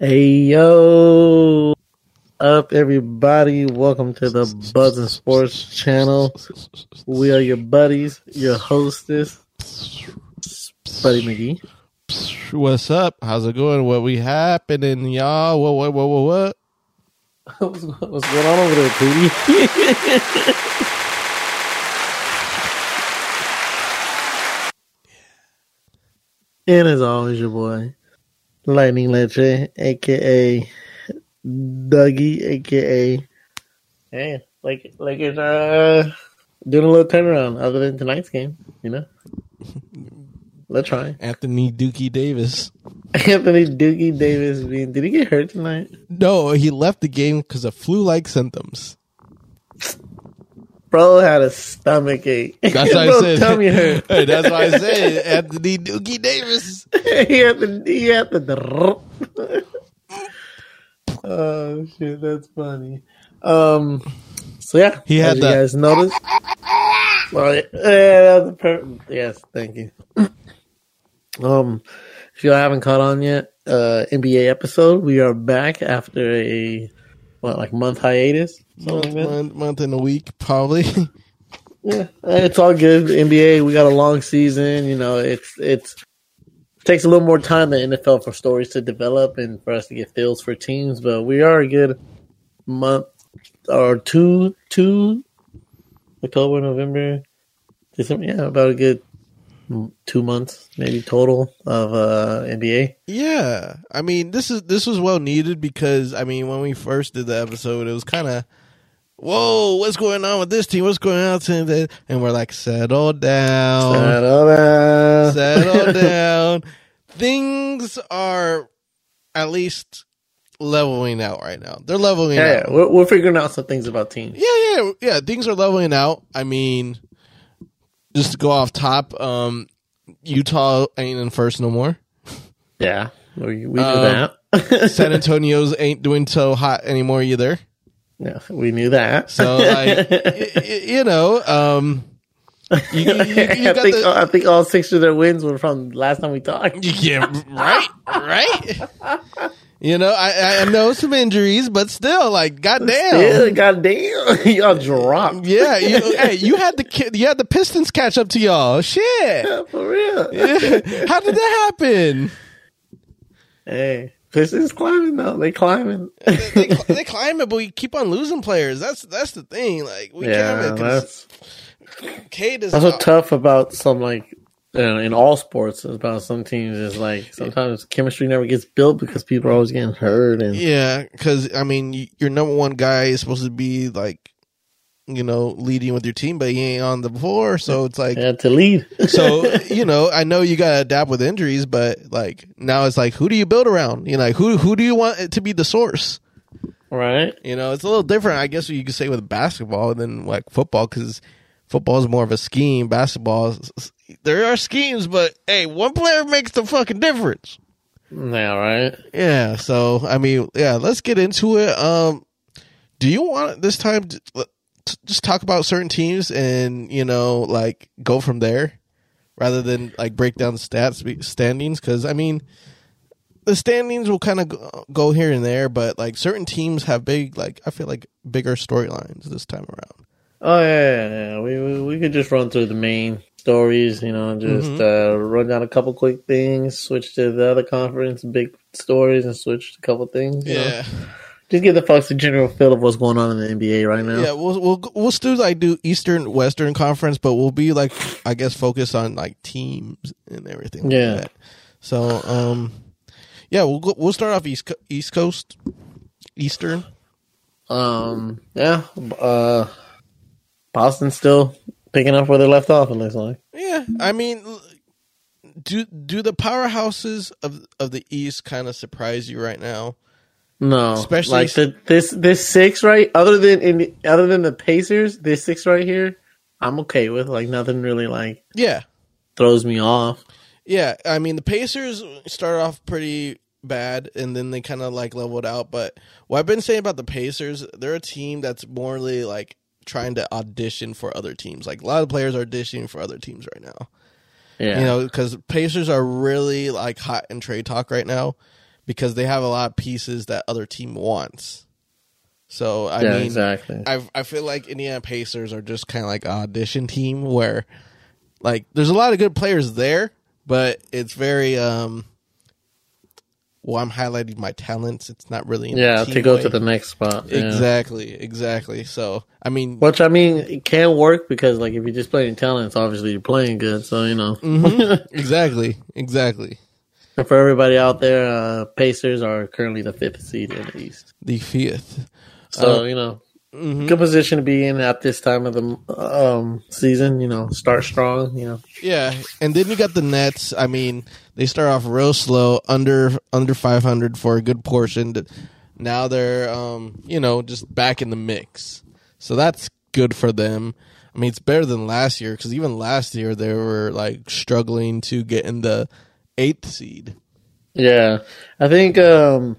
Hey yo, up everybody! Welcome to the Buzz and Sports channel. We are your buddies, your hostess, Buddy McGee. What's up? How's it going? What we happening, y'all? What what what what what? what's, what's going on over there, Pootie? and as always, your boy, Lightning Leche, aka Dougie, aka hey, like like it's uh doing a little turnaround other than tonight's game, you know. Let's try. Anthony Dookie Davis. Anthony Dookie Davis being did he get hurt tonight? No, he left the game because of flu-like symptoms. Bro had a stomach ache. That's why I said. tummy hurt. Hey, that's why I said Anthony Dookie Davis. he had the he had the oh shit that's funny um so yeah He had the- you guys noticed well, yeah, that's the per- yes thank you um if you haven't caught on yet uh nba episode we are back after a what like month hiatus Month, like month, month and a week, probably. yeah, eh, it's all good. NBA, we got a long season. You know, it's it's takes a little more time than NFL for stories to develop and for us to get feels for teams. But we are a good month or two, two October, November, December. Yeah, about a good two months maybe total of uh NBA. yeah, I mean this is this was well needed because I mean when we first did the episode, it was kind of. Whoa, what's going on with this team? What's going on? with that? And we're like, settle down. Settle down. settle down. Things are at least leveling out right now. They're leveling Yeah, out. we're, we're figuring out some things about teams. Yeah, yeah, yeah. Things are leveling out. I mean, just to go off top, um, Utah ain't in first no more. Yeah, we, we knew Um, that. San Antonio's ain't doing so hot anymore either. yeah, we knew that. So like, y- y- you know, um, you, you, you, I got think the, I think all six of their wins were from last time we talked. Yeah, right, right. You know, I, I know some injuries, but still, like, goddamn. Yeah, goddamn, y'all dropped. Yeah, you, hey, you had the you had the Pistons catch up to y'all. Shit, For real. Yeah. how did that happen? Hey, Pistons climbing though. They climbing. They, they climb it, but we keep on losing players. That's that's the thing. Like, we yeah, can't. That's Cade is that's what's tough about some like uh, in all sports about some teams is like sometimes chemistry never gets built because people are always getting hurt and yeah, because I mean, your number one guy is supposed to be like, you know, leading with your team, but he ain't on the floor, so it's like. had to lead. so you know, I know you gotta adapt with injuries, but like now it's like, who do you build around? You know, like who who do you want it to be the source? right? You know, it's a little different, I guess you could say with basketball than like football because football is more of a scheme. Basketball, is, there are schemes, but hey, one player makes the fucking difference. Yeah, right. Yeah. So I mean, yeah, let's get into it. Um, do you want this time to, to just talk about certain teams and you know like go from there rather than like break down the stats standings? Because I mean, the standings will kind of go, go here and there, but like certain teams have big like I feel like bigger storylines this time around. Oh yeah, yeah, yeah. We, we we could just run through the main stories, you know, just Mhm. uh, run down a couple quick things, switch to the other conference, big stories, and switch to a couple things. you know. Yeah. just give the folks a general feel of what's going on in the NBA right now. Yeah, we'll we'll we'll still like do Eastern Western Conference, but we'll be like I guess focused on like teams and everything. like Yeah. So um, yeah, we'll go, we'll start off East Co- East Coast, Eastern. Um, yeah. Uh, Boston's still picking up where they left off. It looks like. Yeah, I mean, do do the powerhouses of of the East kind of surprise you right now? No, Especially- like the, this this six right. Other than in the, other than the Pacers, this six right here, I'm okay with. Like nothing really like Yeah, throws me off. Yeah, I mean the Pacers started off pretty bad and then they kind of like leveled out. But what I've been saying about the Pacers, they're a team that's morely like trying to audition for other teams. Like a lot of players are auditioning for other teams right now. Yeah, You know, because Pacers are really like hot in trade talk right now. because they have a lot of pieces that other team wants. So I yeah, mean, exactly. I I feel like Indiana Pacers are just kind of like an audition team where, like, there's a lot of good players there, but it's very um. Well, I'm highlighting my talents. It's not really yeah, to go way. to the next spot. yeah. exactly, exactly. So I mean, Which I mean, it can work because like if you're just playing talents, obviously you're playing good. So you know, mhm, exactly, exactly. and for everybody out there, uh, Pacers are currently the fifth seed in the East. The fifth. So Uh, you know, mhm. good position to be in at this time of the um, season. You know, start strong. You know, Yeah, and then you got the Nets. I mean, they start off real slow, under under 500 for a good portion. Now they're, um, you know, just back in the mix. So that's good for them. I mean, it's better than last year because even last year they were like struggling to get in the eighth seed. yeah, I think um,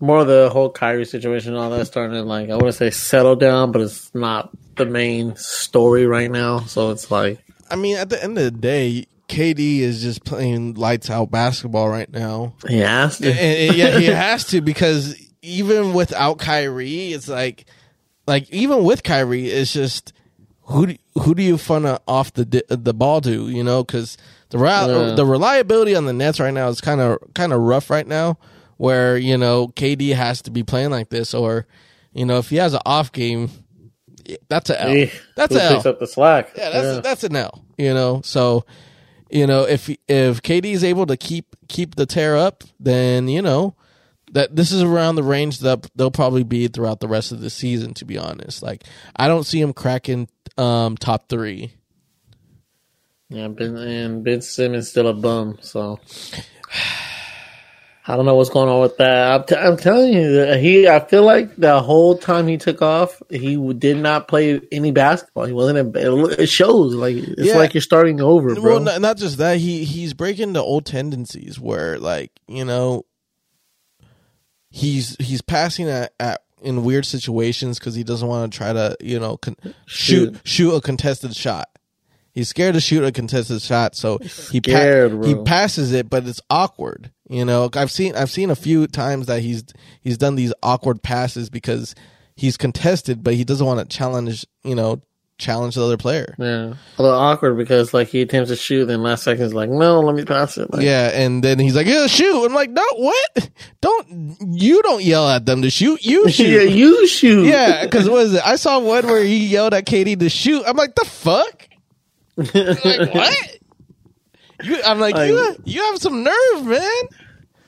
more of the whole Kyrie situation, and all that starting to like I want to say settle down, but it's not the main story right now. So it's like I mean, at the end of the day, KD is just playing lights out basketball right now. he has to. and, and- yeah, he has to because even without Kyrie, it's like, like even with Kyrie, it's just who do, who do you fun off the the ball to? You know, because the Yeah. the reliability on the Nets right now is kind of kind of rough right now. Where you know KD has to be playing like this, or you know if he has an off game, that's a L. He- That's a L. picks up the slack. Yeah, that's that's an L. You know, so you know if if KD is able to keep keep the tear up, then you know that this is around the range that they'll probably be throughout the rest of the season. To be honest, like I don't see him cracking um, top three. Yeah, ben, and Ben Simmons still a bum, so I don't know what's going on with that. I'm, t- I'm telling you, that he. I feel like the whole time he took off, he w- did not play any basketball. He wasn't. In, it shows like it's Yeah. like you're starting over, bro. Well, not, not just that he he's breaking the old tendencies where like you know he's he's passing at, at in weird situations because he doesn't want to try to you know con- shoot Shoot. shoot a contested shot. He's scared to shoot a contested shot, so he Scared, bro. he passes it, but it's awkward. You know, I've seen I've seen a few times that he's he's done these awkward passes because he's contested, but he doesn't want to challenge you know challenge the other player. yeah, a little awkward because like he attempts to shoot, then last second is like, no, let me pass it. Like, yeah, and then he's like, "Yeah, shoot." I'm like, "No, what? Don't you don't yell at them to shoot. You shoot. yeah, shoot." you shoot. Yeah, because what is it? I saw one where he yelled at KD to shoot. I'm like, "The fuck? Like what?" You, I'm like, Like- "You you have some nerve, man."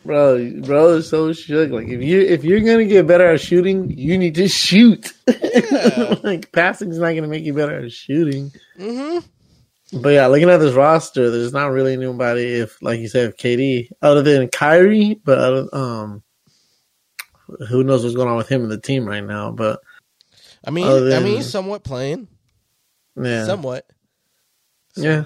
bro, bro is so shook. Like if you if you're gonna get better at shooting, you need to shoot. like passing's not gonna make you better at shooting. Mm-hmm. But yeah, looking at this roster, there's not really anybody if, like you said, if KD other than Kyrie, but other- um, who knows what's going on with him and the team right now? But I mean, Other I mean, he's somewhat playing, yeah, somewhat. yeah,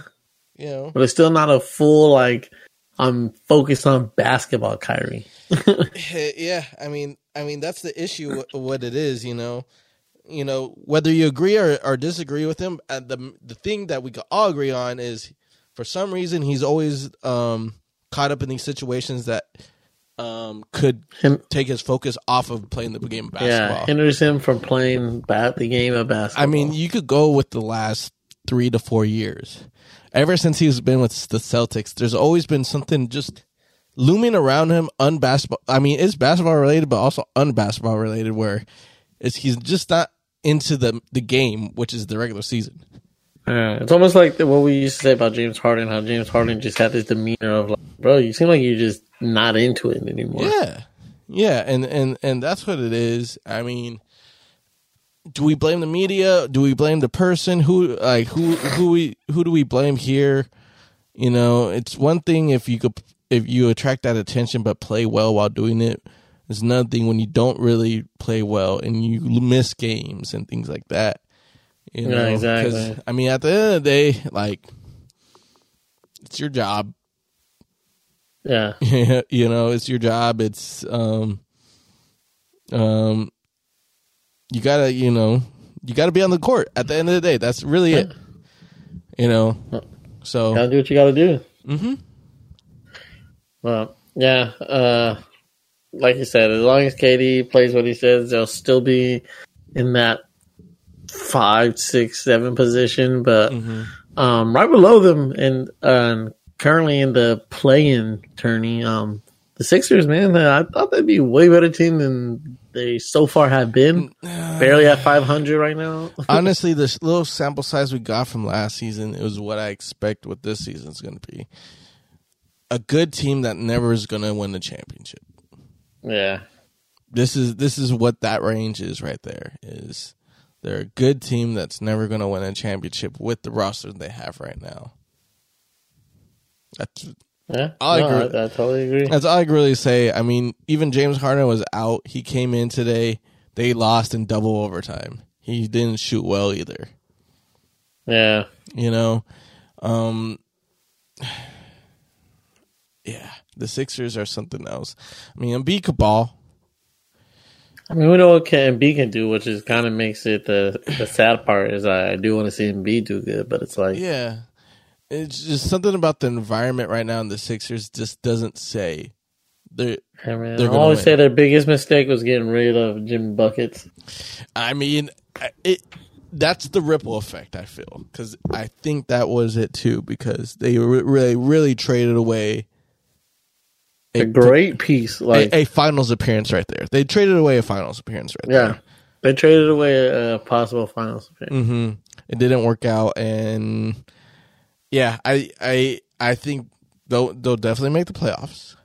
You know, but it's still not a full like I'm focused on basketball, Kyrie. yeah. I mean, I mean, that's the issue. What it is, you know, you know, whether you agree or, or disagree with him, uh, the the thing that we could all agree on is, for some reason, he's always um, caught up in these situations that um, could Him, take his focus off of playing the game of basketball. yeah, hinders him from playing bat the game of basketball. I mean, you could go with the last three to four years. Ever since he's been with the Celtics, there's always been something just looming around him, unbasketball. I mean, it's basketball related, but also unbasketball related, where it's he's just not into the the game, which is the regular season. Yeah, it's almost like the, what we used to say about James Harden, how James Harden just had this demeanor of like, bro, you seem like you're just not into it anymore. Yeah, yeah, and and and that's what it is. I mean, do we blame the media? Do we blame the person? Who like who who we who do we blame here? You know, it's one thing if you could if you attract that attention but play well while doing it. It's another thing when you don't really play well and you miss games and things like that. You Yeah, exactly. I mean, at the end of the day, like it's your job. Yeah. you know, it's your job. It's um, um, you gotta, you know, you gotta be on the court at the end of the day. That's really it. You know, so Gotta do what you gotta do. Mm-hmm. Well, yeah. Uh, like you said, as long as KD plays what he says, they'll still be in that five, six, seven position, but Mm-hmm. um, right below them and um, currently in the play-in tourney. Um, the Sixers, man, uh, I thought they'd be a way better team than they so far have been. Mm, Barely at uh, 500 right now. Honestly, this little sample size we got from last season it was what I expect what this season's going to be. A good team that never is going to win the championship. yeah. This is this is what that range is right there. Is they're a good team that's never going to win a championship with the roster they have right now. That's Yeah, I no, agree. I, I totally agree. That's all I can really say. I mean, even James Harden was out. He came in today. They lost in double overtime. He didn't shoot well either. Yeah, You know, um, yeah, the Sixers are something else. I mean, Embiid could ball. I mean, we know what can Embiid can do, which is kind of makes it the the sad part is I, do want to see Embiid do good, but it's like Yeah, it's just something about the environment right now in the Sixers just doesn't say. They're, I mean, They're I always win. say their biggest mistake was getting rid of Jim buckets. I mean, it. That's the ripple effect I feel because I think that was it too because they re- really really traded away A great piece, like a, a finals appearance right there. They traded away a finals appearance right yeah, they traded away a, possible finals. appearance. there. hmm It didn't work out, and yeah, I I I think they'll they'll definitely make the playoffs.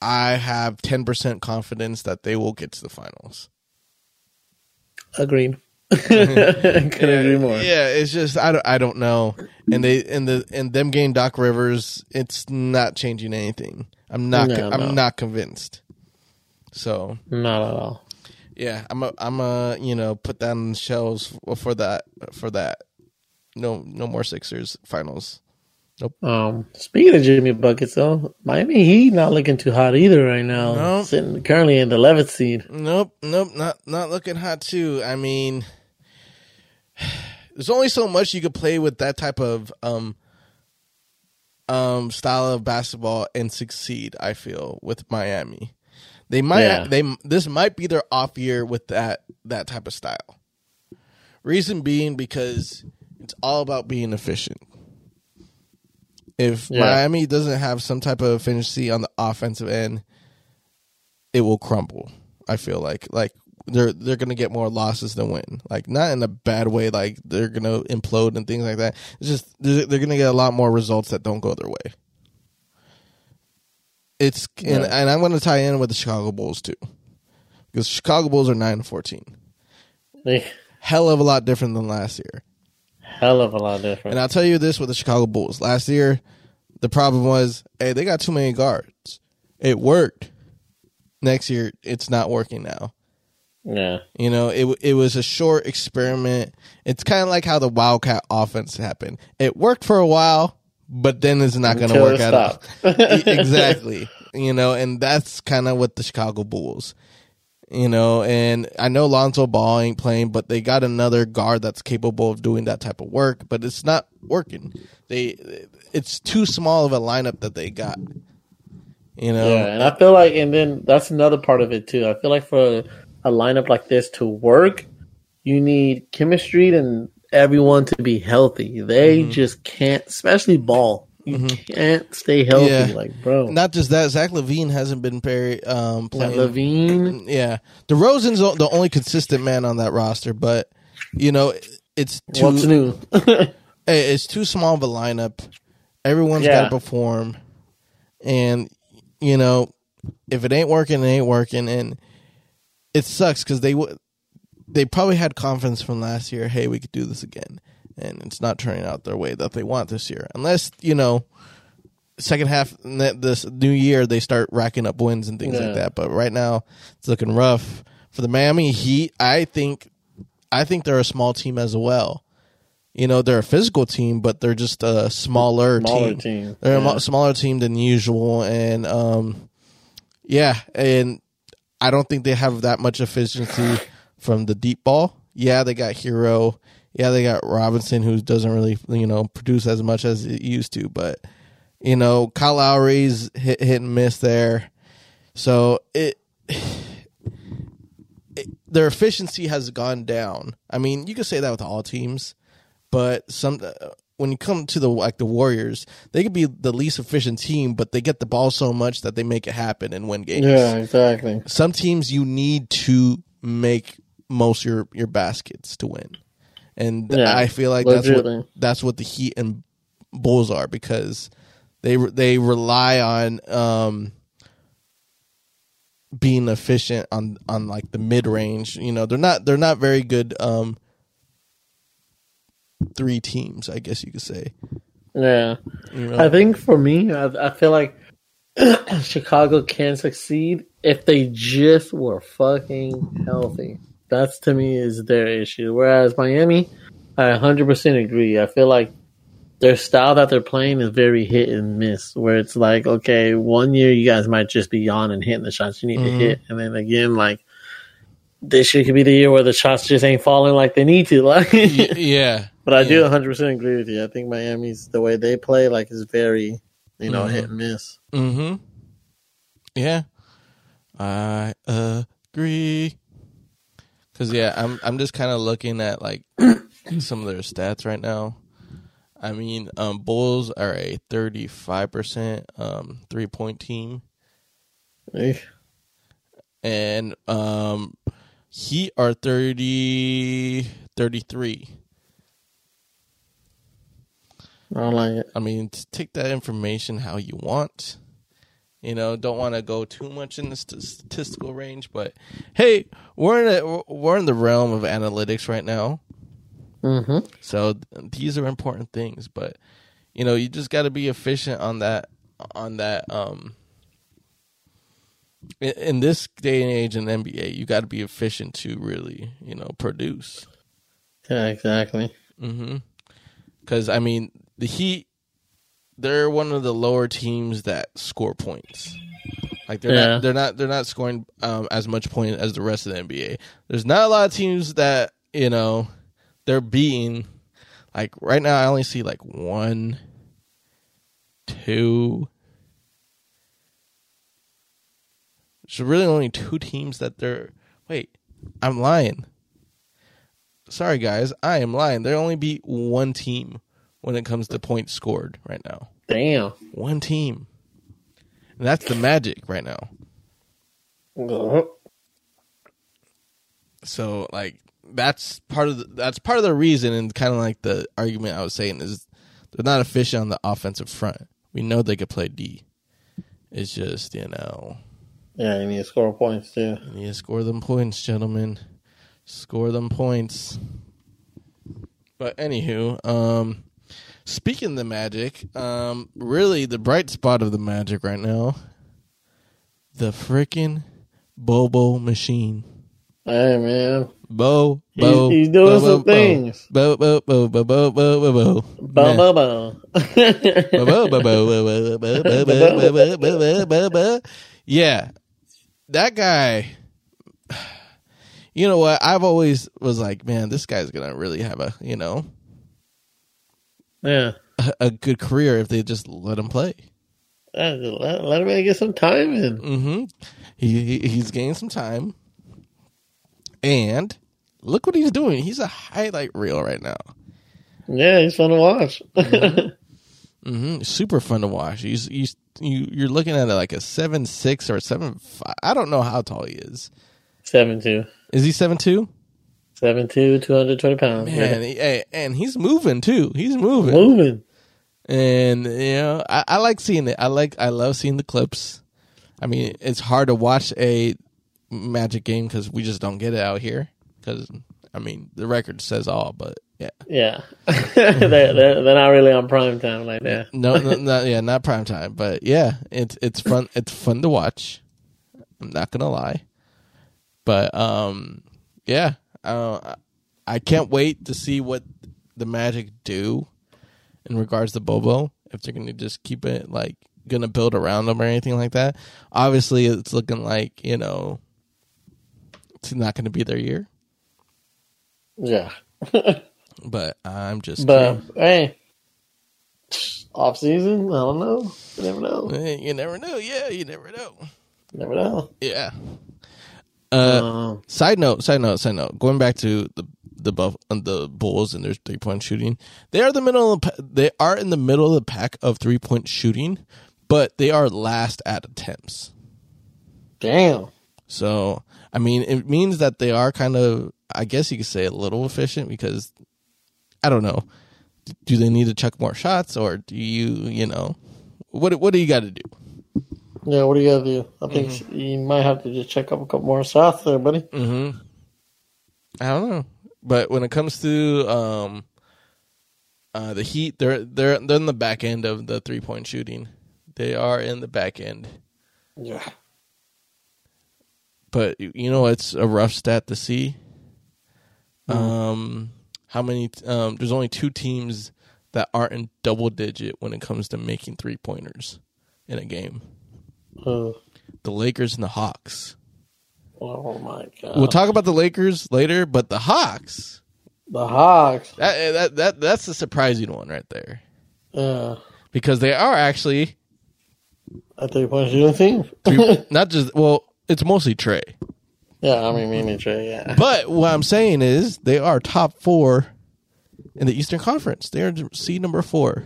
I have ten percent confidence that they will get to the finals. Agreed. Couldn't agree more. Yeah, it's just I don't I don't know, and they and the and them getting Doc Rivers, it's not changing anything. I'm not No, I'm no. not convinced. So Not at all. yeah, I'm a I'm a you know put that on shelves for that for that. No no more Sixers finals. Nope. Um, speaking of Jimmy buckets, though, Miami Heat not looking too hot either right now. No. Sitting currently in the 11th seed. Nope nope not not looking hot too. I mean, there's only so much you could play with that type of um um style of basketball and succeed. I feel with Miami, they might Yeah. they this might be their off year with that that type of style. Reason being because it's all about being efficient. If Yeah. Miami doesn't have some type of efficiency on the offensive end, it will crumble. I feel like like they're they're gonna get more losses than win. Like not in a bad way. Like they're gonna implode and things like that. It's just they're, they're gonna get a lot more results that don't go their way. It's and, Yeah. and I'm gonna tie in with the Chicago Bulls too, because Chicago Bulls are nine and fourteen. They Hell of a lot different than last year. Hell of a lot different. And I'll tell you this with the Chicago Bulls. Last year, the problem was, hey, they got too many guards. It worked. Next year, it's not working now. yeah. You know, it it was a short experiment. It's kind of like how the Wildcat offense happened. It worked for a while, but then it's not going to work at all. Exactly. You know, and that's kind of what the Chicago Bulls. You know, and I know Lonzo Ball ain't playing, but they got another guard that's capable of doing that type of work, but it's not working. They it's too small of a lineup that they got. You know, Yeah, and I feel like, and then that's another part of it too. I feel like for a lineup like this to work, you need chemistry and everyone to be healthy. They Mm-hmm. just can't, especially ball. You can't stay healthy, Yeah. like bro. not just that. Zach LaVine hasn't been very um playing. LaVine, Yeah, DeRozan's the the only consistent man on that roster, but you know it's too what's new? It's too small of a lineup. Everyone's Yeah. got to perform, and you know if it ain't working, it ain't working, and it sucks because they would they probably had confidence from last year. Hey, we could do this again, and it's not turning out their way that they want this year. Unless you know, second half this new year they start racking up wins and things Yeah. like that. But right now it's looking rough for the Miami Heat. I think I think they're a small team as well. You know, they're a physical team, but they're just a smaller, Smaller team. team. They're a Yeah. mo- smaller team than usual, and um, yeah, and I don't think they have that much efficiency from the deep ball. Yeah, they got Herro. Yeah, they got Robinson, who doesn't really you know produce as much as it used to, but you know, Kyle Lowry's hit hit and miss there. So it, it their efficiency has gone down. I mean, you could say that with all teams, but some uh, when you come to the like the Warriors, they could be the least efficient team, but they get the ball so much that they make it happen and win games. Yeah, exactly. Some teams you need to make most your your baskets to win, and Yeah, I feel like that's what that's what the Heat and Bulls are because they they rely on um being efficient on on like the mid range. You know, they're not they're not very good um three teams, I guess you could say. Yeah. You know? I think for me, I, I feel like Chicago can succeed if they just were fucking healthy. That's to me is their issue. Whereas Miami, I 100% agree. I feel like their style that they're playing is very hit and miss. Where it's like, okay, one year you guys might just be on and hitting the shots you need to Mhm. hit, and then again, like this year could be the year where the shots just ain't falling like they need to. Like, yeah. but I do Yeah. 100% agree with you. I think Miami's the way they play like is very, you know, Mhm. hit and miss. Mm-hmm. Yeah, I agree. Cause yeah, I'm I'm just kind of looking at like some of their stats right now. I mean, um, Bulls are a 35 percent um three point team, Eh, and um, Heat are 30 33. I don't like it. I mean, take that information how you want. You know, don't want to go too much in the st- statistical range, but hey, we're in a, we're in the realm of analytics right now, Mm-hmm. so th- these are important things. But you know, you just got to be efficient on that on that. Um, in, in this day and age in NBA, you got to be efficient to really, you know, produce. Yeah, exactly. Mm-hmm. Because I mean, the Heat, they're one of the lower teams that score points. Like they're Yeah. not, they're not, they're not scoring um, as much point as the rest of the NBA. There's not a lot of teams that you know they're beating. Like right now, I only see like one, two. There's really only two teams that they're. Wait, I'm lying. Sorry, guys, I am lying. There only be one team when it comes to points scored right now. Damn. One team, and that's the Magic right now. Uh, So like that's part of the, that's part of the reason, and kind of like the argument I was saying is they're not efficient on the offensive front. We know they could play D. It's just you know Yeah, you need to score points too. you need to score them points, gentlemen. Score them points. But anywho, um, speaking of the Magic, um, really the bright spot of the Magic right now, the freaking Bol Bol machine. Hey man, Bo, bo, he's doing bo, some bo, things. Bo, bo, bo, bo, bo, bo, bo. Bo, bo, bo, bo, bo, bo, bo, bo, bo, bo, bo, bo, bo, bo. Yeah, that guy. You know what? I've always was like, man, this guy's gonna really have a you know Yeah, a, a good career if they just let him play. Yeah, let, let him get some time in. Mm-hmm. He, he he's gained some time, and look what he's doing. He's a highlight reel right now. Yeah, he's fun to watch. mm-hmm. Super fun to watch. He's he's you you're looking at it like a seven six or seven five. I don't know how tall he is. Seven two. Is he seven two? Seven two, two hundred twenty pounds. Man, hey, and he's moving too. He's moving, moving. and you know I, I like seeing it. I like I love seeing the clips. I mean, it's hard to watch a Magic game because we just don't get it out here. Because I mean, the record says all, but yeah, Yeah, they're, they're they're not really on prime time like that. no, no, not, yeah, not prime time, but yeah, it's it's fun. It's fun to watch. I'm not gonna lie, but um, yeah, uh, I can't wait to see what the Magic do in regards to Bol Bol. If they're gonna just keep it like gonna build around him or anything like that. Obviously, it's looking like you know it's not gonna be their year, Yeah, but I'm just but hey, off season. I don't know. You never know. You never know. Yeah, you never know. Never know. Yeah. Uh, Um, side note, side note, side note. Going back to the the buff uh, the Bulls and their three point shooting, they are the middle. Of, the they are in the middle of the pack of three point shooting, but they are last at attempts. damn. So I mean, it means that they are kind of, I guess you could say, a little efficient because I don't know. Do they need to chuck more shots, or do you, you know, what what do you got to do? Yeah, what do you gotta do? I think Mm-hmm. you might have to just check up a couple more shots there, buddy. Mm-hmm. I don't know, but when it comes to um, uh, the Heat, they're they're they're in the back end of the three point shooting. They are in the back end, Yeah. but you know it's a rough stat to see. Um, how many? Um, there's only two teams that aren't in double digit when it comes to making three pointers in a game: Uh, the Lakers and the Hawks. oh my god. We'll talk about the Lakers later, but the Hawks. the Hawks. That that that that's the surprising one right there Yeah. because they are actually A three point shooting team. three, not just well, it's mostly Trae. yeah, I mean, me and Trae, yeah. But what I'm saying is they are top four in the Eastern Conference. They are seed number four.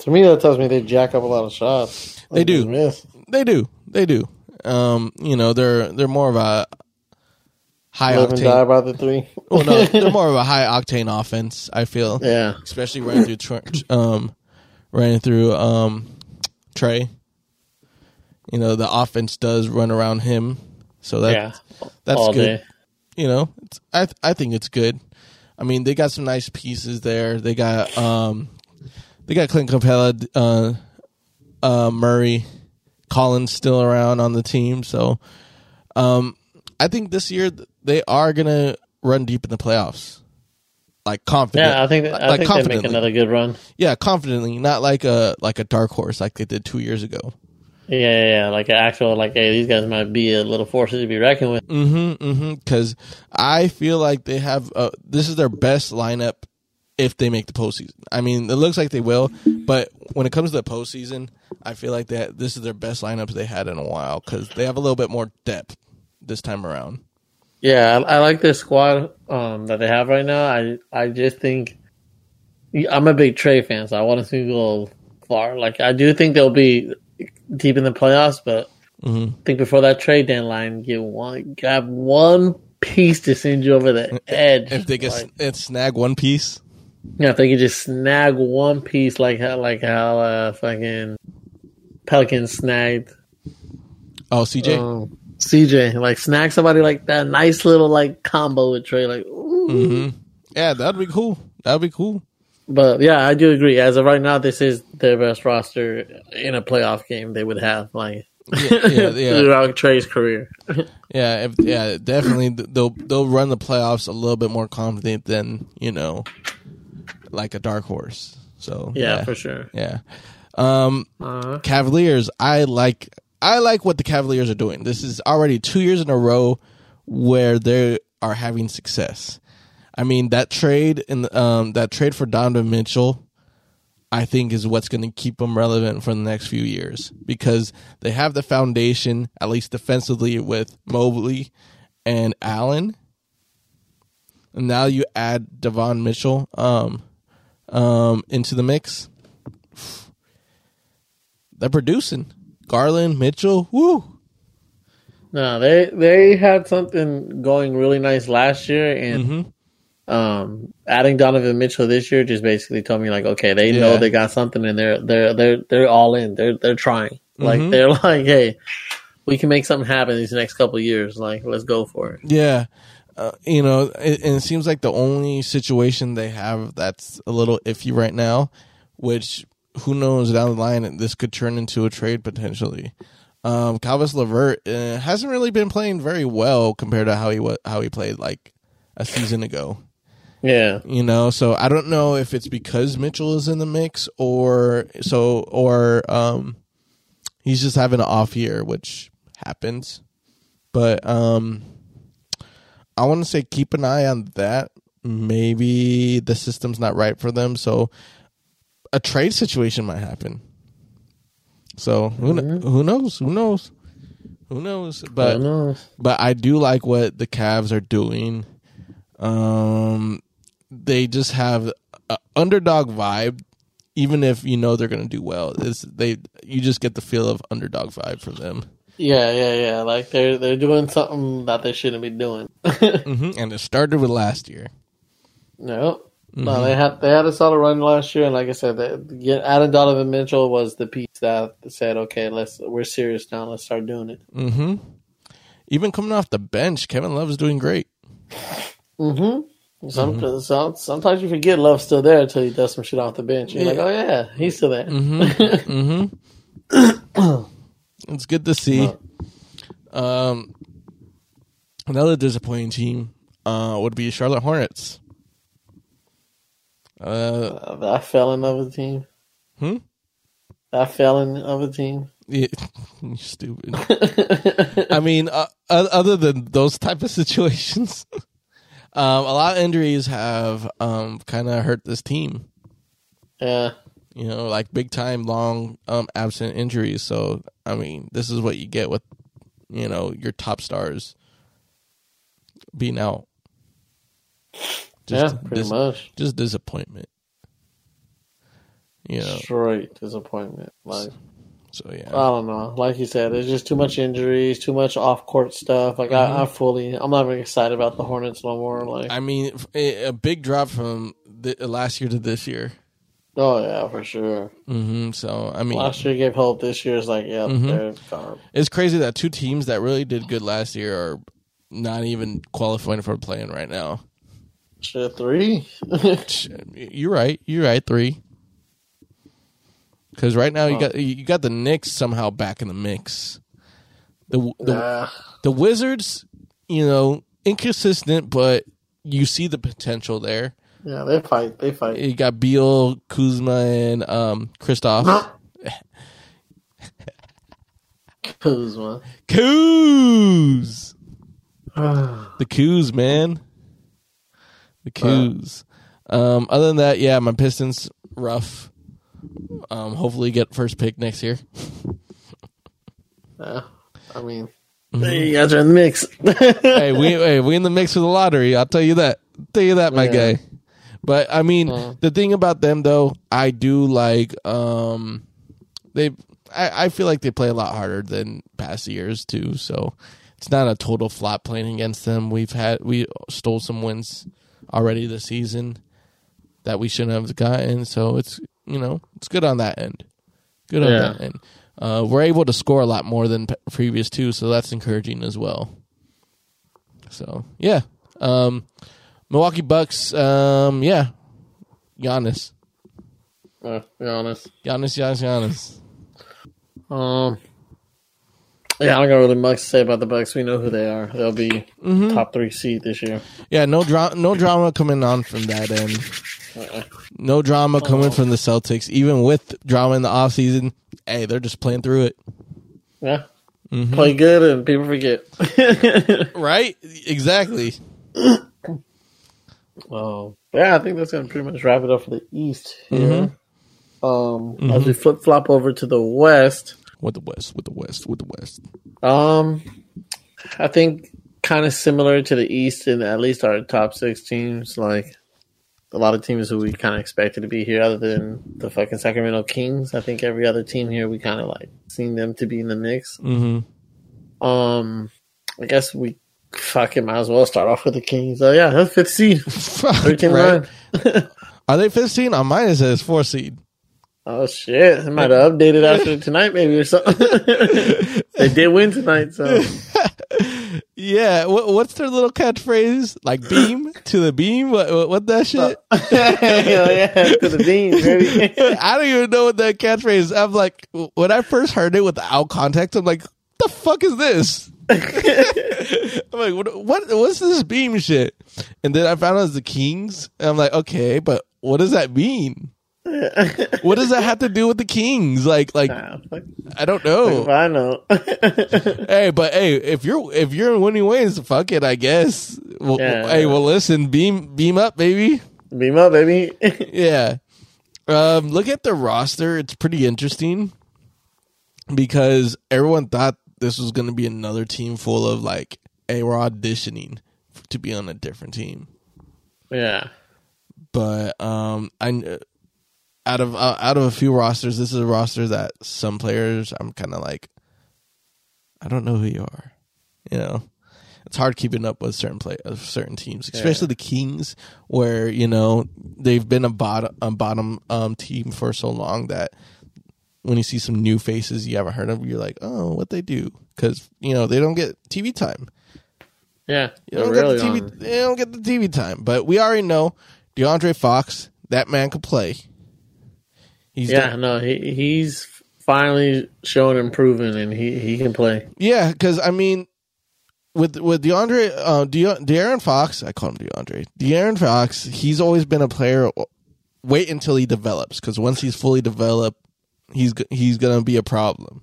To me, that tells me they jack up a lot of shots. They do. miss. They do. They do. Um, you know, they're they're more of a high Live and die octane. about the three. Well, no, they're more of a high octane offense. I feel, yeah. especially running through Tr- um, running through um, Trae. You know, the offense does run around him, so that yeah. that's All good. day. you know, it's, I th- I think it's good. I mean, they got some nice pieces there. They got um, they got Clint Capela, uh, uh, Murray, Collins still around on the team. So, um, I think this year they are gonna run deep in the playoffs, like confident. Yeah, I think I like think they make another good run. Yeah, confidently, not like a like a dark horse like they did two years ago. Yeah, yeah, yeah. Like an actual, like, hey, these guys might be a little force to be reckoned with. Mm-hmm. Mm-hmm. Because I feel like they have uh, this is their best lineup if they make the postseason. I mean, it looks like they will, but when it comes to the postseason, I feel like that this is their best lineup they had in a while because they have a little bit more depth this time around. Yeah, I, I like this squad um, that they have right now. I I just think I'm a big Trae fan, so I want to see go far. Like I do think they'll be deep in the playoffs, but Mhm. I think before that trade deadline, get one, have one piece to send you over the edge. If they get Like, snag one piece, yeah, if they could just snag one piece, like how like how uh, fucking Pelicans snagged oh CJ, um, CJ, like snag somebody like that, nice little like combo with Trae, like. Ooh. mm-hmm. yeah, that'd be cool. That'd be cool. But yeah, I do agree. As of right now, this is their best roster in a playoff game they would have, like Yeah, yeah, yeah. throughout Trae's career. Yeah, if, yeah, definitely. They'll they'll run the playoffs a little bit more confident than you know, like a dark horse. So yeah, for sure. Yeah. Um, Uh, Cavaliers, I like I like what the Cavaliers are doing. This is already two years in a row where they are having success. I mean that trade in the, um that trade for Donovan Mitchell, I think is what's going to keep them relevant for the next few years because they have the foundation at least defensively with Mobley and Allen. And now you add Devon Mitchell um um into the mix they're producing. Garland, Mitchell, woo. no, they they had something going really nice last year, and Mm-hmm. um, adding Donovan Mitchell this year just basically told me like, okay, they know they got something, and they're they're they're they're all in. They're they're trying. Like Mhm. they're like, hey, we can make something happen these next couple years. Like, let's go for it. Yeah. Uh, you know, it, and it seems like the only situation they have that's a little iffy right now, which who knows down the line this could turn into a trade potentially. Um, Caris Levert uh, hasn't really been playing very well compared to how he wa- how he played like a season ago. Yeah, you know so i don't know if it's because mitchell is in the mix or so or um he's just having an off year which happens but um i want to say keep an eye on that maybe the system's not right for them so a trade situation might happen so who kn- who knows who knows Who knows? But know. but I do like what the Cavs are doing. Um, they just have underdog vibe, even if you know they're going to do well. It's, they you just get the feel of underdog vibe from them, Yeah, yeah, yeah. Like they're they're doing something that they shouldn't be doing. hmm and it started with last year. no. No, they had they had a solid run last year, and like I said, they, adding Donovan Mitchell was the piece that said, "Okay, let's we're serious now. Let's start doing it." hmm Even coming off the bench, Kevin Love is doing great. Mm-hmm. Some, some, sometimes you forget Love's still there until he does some shit off the bench. You're like, "Oh yeah, he's still there." Hmm. Hmm it's good to see. Um, another disappointing team uh, would be Charlotte Hornets. Uh, fell in felon of a team. Hmm? That felon of a team. yeah, you stupid. I mean, uh, other than those type of situations, um, a lot of injuries have um, kind of hurt this team. Yeah. You know, like big time, long um, absent injuries. So, I mean, this is what you get with you know your top stars being out. yeah, pretty dis- much. just disappointment. You know, Straight disappointment. Like so yeah. I don't know. Like you said, there's just too much injuries, too much off court stuff. Like I, I fully, I'm not very excited about the Hornets no more. Like, Mm-hmm. I mean, a big drop from the, last year to this year. Oh yeah, for sure. Mm-hmm. So I mean, Last year gave hope. This year is like, yeah, Mhm. they're gone. it's crazy that two teams that really did good last year are not even qualifying for playing right now. Shit, three. You're right. You're right. Three. Because right now you got you got the Knicks somehow back in the mix. The the, nah. the Wizards, you know, inconsistent, but you see the potential there. Yeah, they fight. They fight. You got Beal, Kuzma, and um, Kristaps. Kuzma. Kuz, the Kuz, man, the Kuz. Um, other than that, yeah, my Pistons rough. Um, hopefully get first pick next year. I mean, Mm-hmm. you guys are in the mix. hey, we hey, we in the mix for the lottery. I'll tell you that. tell you that, my Yeah. guy. But I mean, Uh. the thing about them though, I do like um they I, I feel like they play a lot harder than past years too. So it's not a total flop playing against them. We've had we stole some wins already this season that we shouldn't have gotten. So it's you know it's good on that end. Good on Yeah. that end. Uh, we're able to score a lot more than previous too, so that's encouraging as well. So yeah, um, Milwaukee Bucks. Um, yeah, Giannis, uh, honest. Giannis, Giannis, Giannis. Um, yeah, I don't got really much to say about the Bucks. We know who they are. They'll be Mm-hmm. top three seed this year. Yeah, no drama, no drama coming on from that end. Uh-uh. No drama coming from the Celtics, even with drama in the off season. Hey, they're just playing through it, Yeah, Mm-hmm. play good and people forget. right? Exactly. Um, yeah, I think that's gonna pretty much wrap it up for the East here. Mm-hmm. Um, as we flip flop over to the West, With the West, with the West, with the West. um, I think kind of similar to the East in at least our top six teams. Like a lot of teams who we kind of expected to be here, other than the fucking Sacramento Kings. I think every other team here we kind of like seen them to be in the mix. Mm-hmm. Um, I guess we fucking might as well start off with the Kings. So yeah, that's fifth seed, thirteen right? Are they 15? On mine it says four seed. Oh shit! I might have updated after tonight, maybe or something. they did win tonight, so Yeah, what, what's their little catchphrase? Like beam to the beam? What, what, what that uh, shit? Hell yeah, to the beam, baby. I don't even know what that catchphrase is. I'm like, when I first heard it without context, I'm like, the fuck is this? I'm like, what, what? What's this beam shit? And then I found out it's the Kings, and I'm like, okay, but what does that mean? what does that have to do with the Kings? Like, like Nah, I don't know. I know. hey, but hey, if you're if you're in winning ways, fuck it, I guess. Well, Yeah. hey, well, listen, beam beam up, baby. beam up, baby. Yeah. Um, look at the roster. It's pretty interesting because everyone thought this was going to be another team full of like a we're auditioning to be on a different team. Yeah. But um, I out of uh, out of a few rosters, this is a roster that some players I'm kind of like, I don't know who you are. You know, it's hard keeping up with certain play of certain teams, especially the Kings, where you know they've been a bottom a bottom um, team for so long that when you see some new faces you haven't heard of, you're like, oh, what they do? Because you know they don't get TV time. Yeah. You don't really the TV. on- They don't get the TV time, but we already know DeAndre Fox. That man could play. He's Yeah, done- no, he he's finally showing improving and he, he can play. yeah. Because I mean, with with DeAndre, uh, De- De'Aaron Fox, I call him DeAndre. De'Aaron Fox, he's always been a player. Wait until he develops, because once he's fully developed, he's he's gonna be a problem.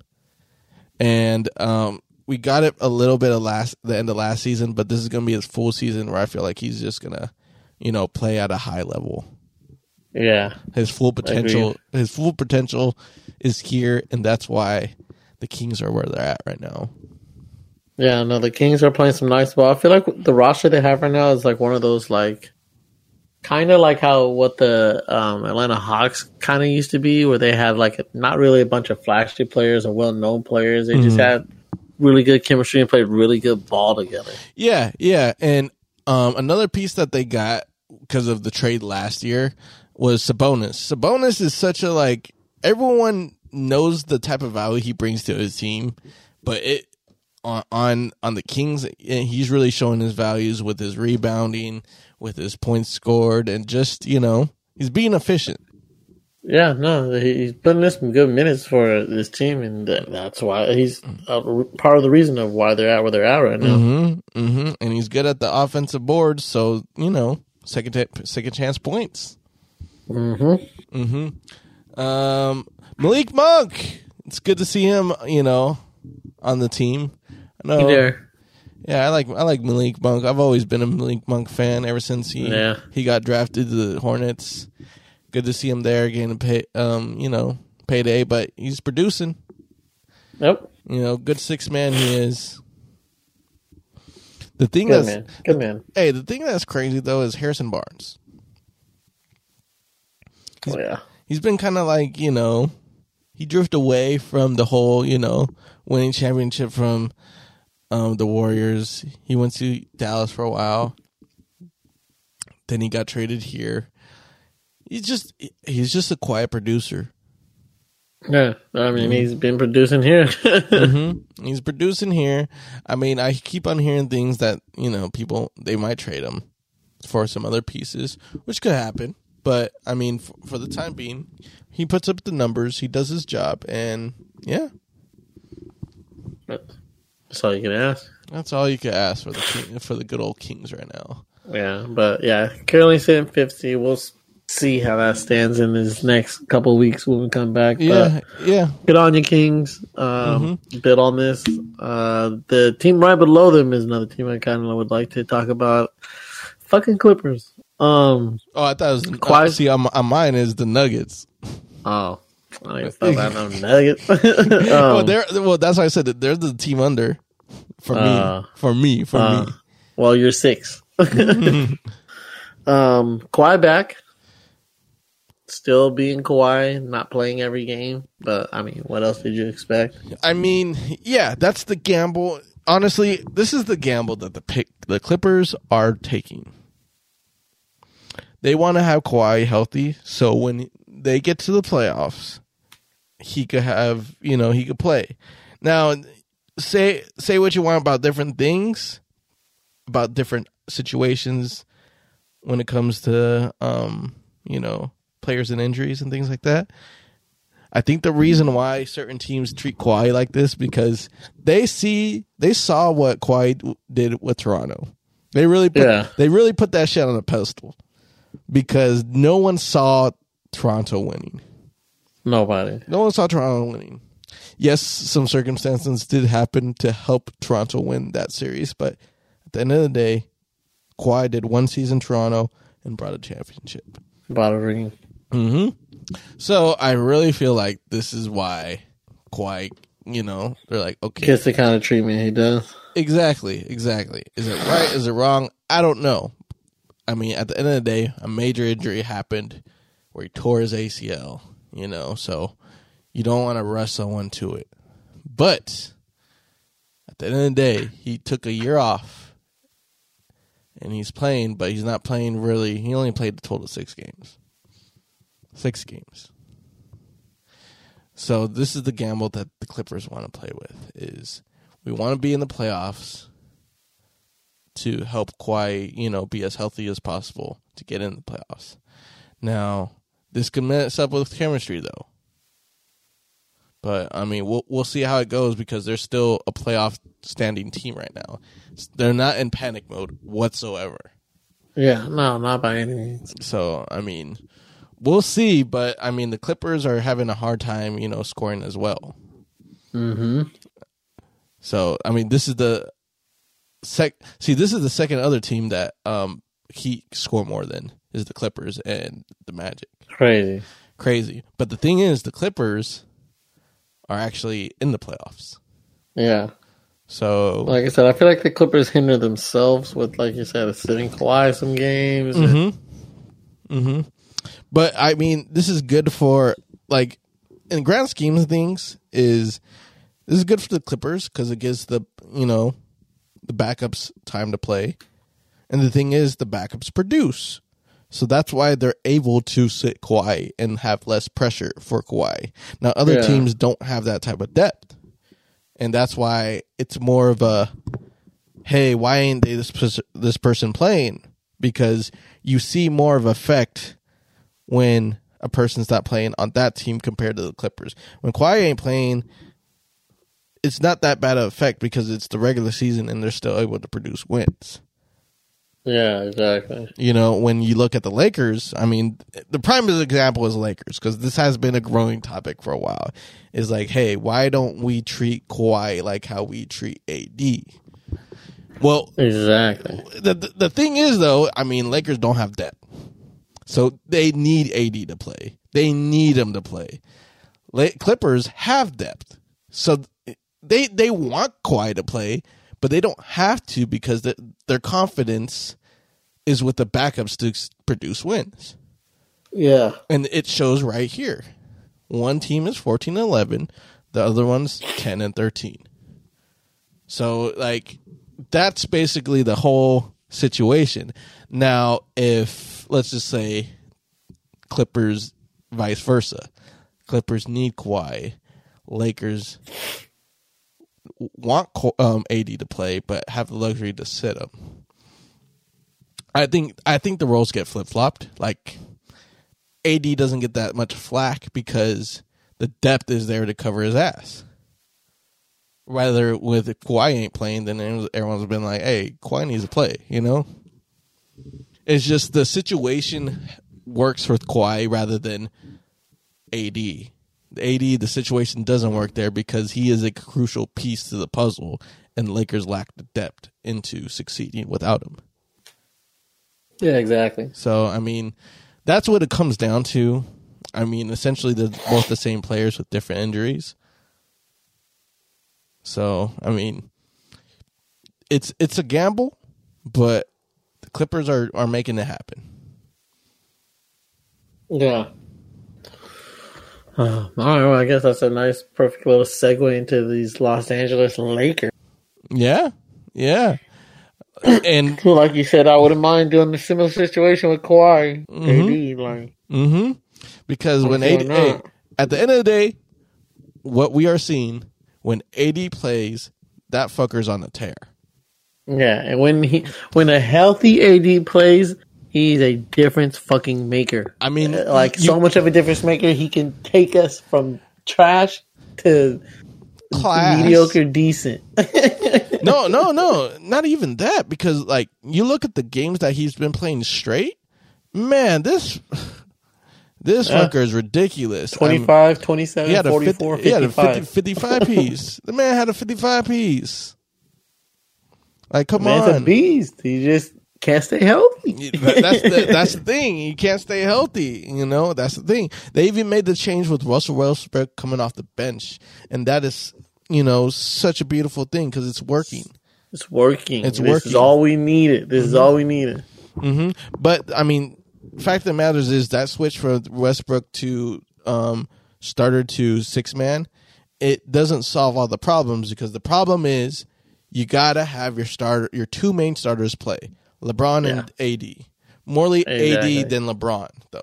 And um, we got it a little bit of last the end of last season, but this is gonna be his full season where I feel like he's just gonna, you know, play at a high level. Yeah. His full potential, his full potential is here, and that's why the Kings are where they're at right now. Yeah, no, the Kings are playing some nice ball. I feel like the roster they have right now is like one of those like kind of like how what the um, Atlanta Hawks kind of used to be, where they had like not really a bunch of flashy players or well known players. They just had really good chemistry and played really good ball together. Yeah, yeah, and um, another piece that they got because of the trade last year was Sabonis. Sabonis is such a like everyone knows the type of value he brings to his team, but it on on on the Kings, he's really showing his values with his rebounding, with his points scored, and just you know he's being efficient. Yeah, no, he's putting in some good minutes for this team, and that's why he's part of the reason of why they're at where they're at right now. Mm-hmm, mm-hmm. And he's good at the offensive boards, so you know second ta- second chance points. Mm-hmm. Mm-hmm. Um, Malik Monk. It's good to see him. You know, on the team. I know. Yeah, I like I like Malik Monk. I've always been a Malik Monk fan ever since he Yeah. he got drafted to the Hornets. Good to see him there getting pay. Um, you know, payday, but he's producing. Nope. You know, good six man he is. The thing Good that's man. Good man. hey, the thing that's crazy though is Harrison Barnes. Oh, yeah. he's been kind of like you know he drifted away from the whole you know winning championship from um, the Warriors. He went to Dallas for a while. Then he got traded here. He's just he's just a quiet producer. Yeah. I mean, he's been producing here. hmm He's producing here. I mean, I keep on hearing things that you know people they might trade him for some other pieces, which could happen. But I mean, f- for the time being, he puts up the numbers. He does his job, and yeah, That's all you can ask. that's all you can ask for the king, for the good old Kings right now. Yeah. But yeah, currently sitting 50. We'll see how that stands in this next couple of weeks when we come back. Yeah, yeah, good on you, Kings. Um, Bit on this. Uh, the team right below them is another team I kind of would like to talk about. Fucking Clippers. Um, Oh, I thought it was uh, see on, on mine is the Nuggets. oh, I don't even thought about no Nuggets. well, um, they're well. That's why I said that they're the team under for Uh, me. For me, for uh, me. well, you're six. um, Kawhi back. Still being Kawhi, not playing every game. But I mean, what else did you expect? I mean, yeah, that's the gamble. Honestly, this is the gamble that the pick the Clippers are taking. They want to have Kawhi healthy, so when they get to the playoffs, he could have, you know, he could play. Now, say say what you want about different things, about different situations when it comes to um, you know, players and injuries and things like that. I think the reason why certain teams treat Kawhi like this because they see they saw what Kawhi did with Toronto. They really put, Yeah. they really put that shit on a pedestal because no one saw Toronto winning. Nobody. No one saw Toronto winning. Yes, some circumstances did happen to help Toronto win that series, but at the end of the day, Kawhi did one season Toronto and brought a championship. Bought a ring. hmm So I really feel like this is why Kawhi you know, they're like, okay, Gets the kind of treatment he does. exactly, exactly. Is it right? Is it wrong? I don't know. I mean, at the end of the day, a major injury happened where he tore his ACL, you know, so you don't want to rush someone to it. But at the end of the day, he took a year off and he's playing, but he's not playing really. He only played a total six games. Six games. So this is the gamble that the Clippers want to play with is we want to be in the playoffs to help Kawhi, you know, be as healthy as possible to get in the playoffs. Now, this can mess up with chemistry though. But I mean, we'll we'll see how it goes because they're still a playoff standing team right now. They're not in panic mode whatsoever. Yeah, no, not by any means. So I mean, we'll see. But I mean, the Clippers are having a hard time, you know, scoring as well. Mm-hmm. So I mean, this is the sec. See, this is the second other team that um he score more than is the Clippers and the Magic. Crazy. Crazy. But the thing is, the Clippers are actually in the playoffs. Yeah. So Like I said, I feel like the Clippers hinder themselves with, like you said, a sitting Kawhi some games. Mm-hmm. Mm-hmm. But I mean, this is good for like in grand schemes of things. Is this is good for the Clippers because it gives the you know the backups time to play, and the thing is the backups produce, so that's why they're able to sit Kawhi and have less pressure for Kawhi. Now other Yeah. teams don't have that type of depth, and that's why it's more of a hey, why ain't they this pers- this person playing? Because you see more of effect when a person's not playing on that team compared to the Clippers. When Kawhi ain't playing, it's not that bad of effect because it's the regular season and they're still able to produce wins. Yeah, exactly. You know, when you look at the Lakers, I mean, the prime example is Lakers because this has been a growing topic for a while. Is like, hey, why don't we treat Kawhi like how we treat AD? Well, Exactly. the, the the thing is though, I mean, Lakers don't have depth, so they need AD to play. They need him to play. La- Clippers have depth, so they they want Kawhi to play, but they don't have to because the, their confidence is with the backups to produce wins, Yeah. and it shows right here. One team is fourteen and eleven, the other one's ten and thirteen. So like that's basically the whole situation. Now, if let's just say Clippers vice versa. Clippers need Kawhi. Lakers want um, AD to play, but have the luxury to sit him. I think I think the roles get flip flopped. Like AD doesn't get that much flack because the depth is there to cover his ass. Rather, with Kawhi ain't playing, then everyone's been like, "Hey, Kawhi needs to play," you know. It's just the situation works with Kawhi rather than AD. The AD, the situation doesn't work there because he is a crucial piece to the puzzle, and Lakers lack the depth into succeeding without him. Yeah, exactly. So, I mean, that's what it comes down to. I mean, essentially, they're both the same players with different injuries. So, I mean, it's it's a gamble, but the Clippers are are making it happen. Yeah. Uh, all right, well, I guess that's a nice, perfect little segue into these Los Angeles Lakers. Yeah, yeah, and So, like you said, I wouldn't mind doing a similar situation with Kawhi. AD, like, hmm Because when AD, hey, at the end of the day, what we are seeing when AD plays, that fucker's on the tear. yeah, and when he, when a healthy AD plays, he's a difference fucking maker. I mean, Uh, like you- so much of a difference maker. He can take us from trash to class. mediocre, decent. no, no, no, not even that. Because like you look at the games that he's been playing straight, man, this this Yeah. fucker is ridiculous. I 25, 27, he had a 44, 50, he had a 55. 50, 55 piece. The man had a fifty five piece. Like, come Man's a on. beast. He just can't stay healthy. That's the that's the thing. You can't stay healthy. You know that's the thing. They even made the change with Russell Westbrook coming off the bench, and that is you know such a beautiful thing because it's working. It's working. It's working. this is all we needed. This is all we needed. hmm But I mean, fact that matters is that switch from Westbrook to um, starter to six man, it doesn't solve all the problems because the problem is you gotta have your starter, your two main starters play LeBron and AD. Morely Exactly. AD than LeBron though,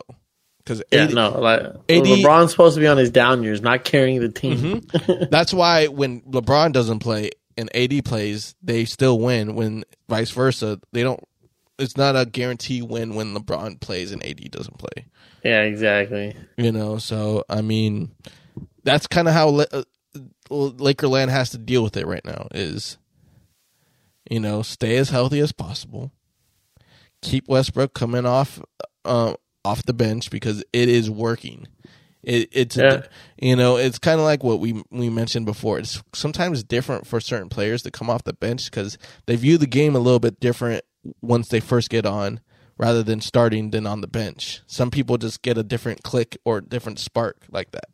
because Yeah, no, like AD LeBron's supposed to be on his down years, not carrying the team. Mm-hmm. That's why when LeBron doesn't play and AD plays, they still win. When vice versa, they don't. It's not a guarantee win when LeBron plays and AD doesn't play. Yeah, exactly. You know, so I mean, that's kind of how uh, Lakerland has to deal with it right now. Is you know, stay as healthy as possible. Keep Westbrook coming off uh, off the bench because it is working. It, it's Yeah. you know it's kind of like what we we mentioned before. It's sometimes different for certain players to come off the bench because they view the game a little bit different once they first get on, rather than starting than on the bench. Some people just get a different click or different spark like that.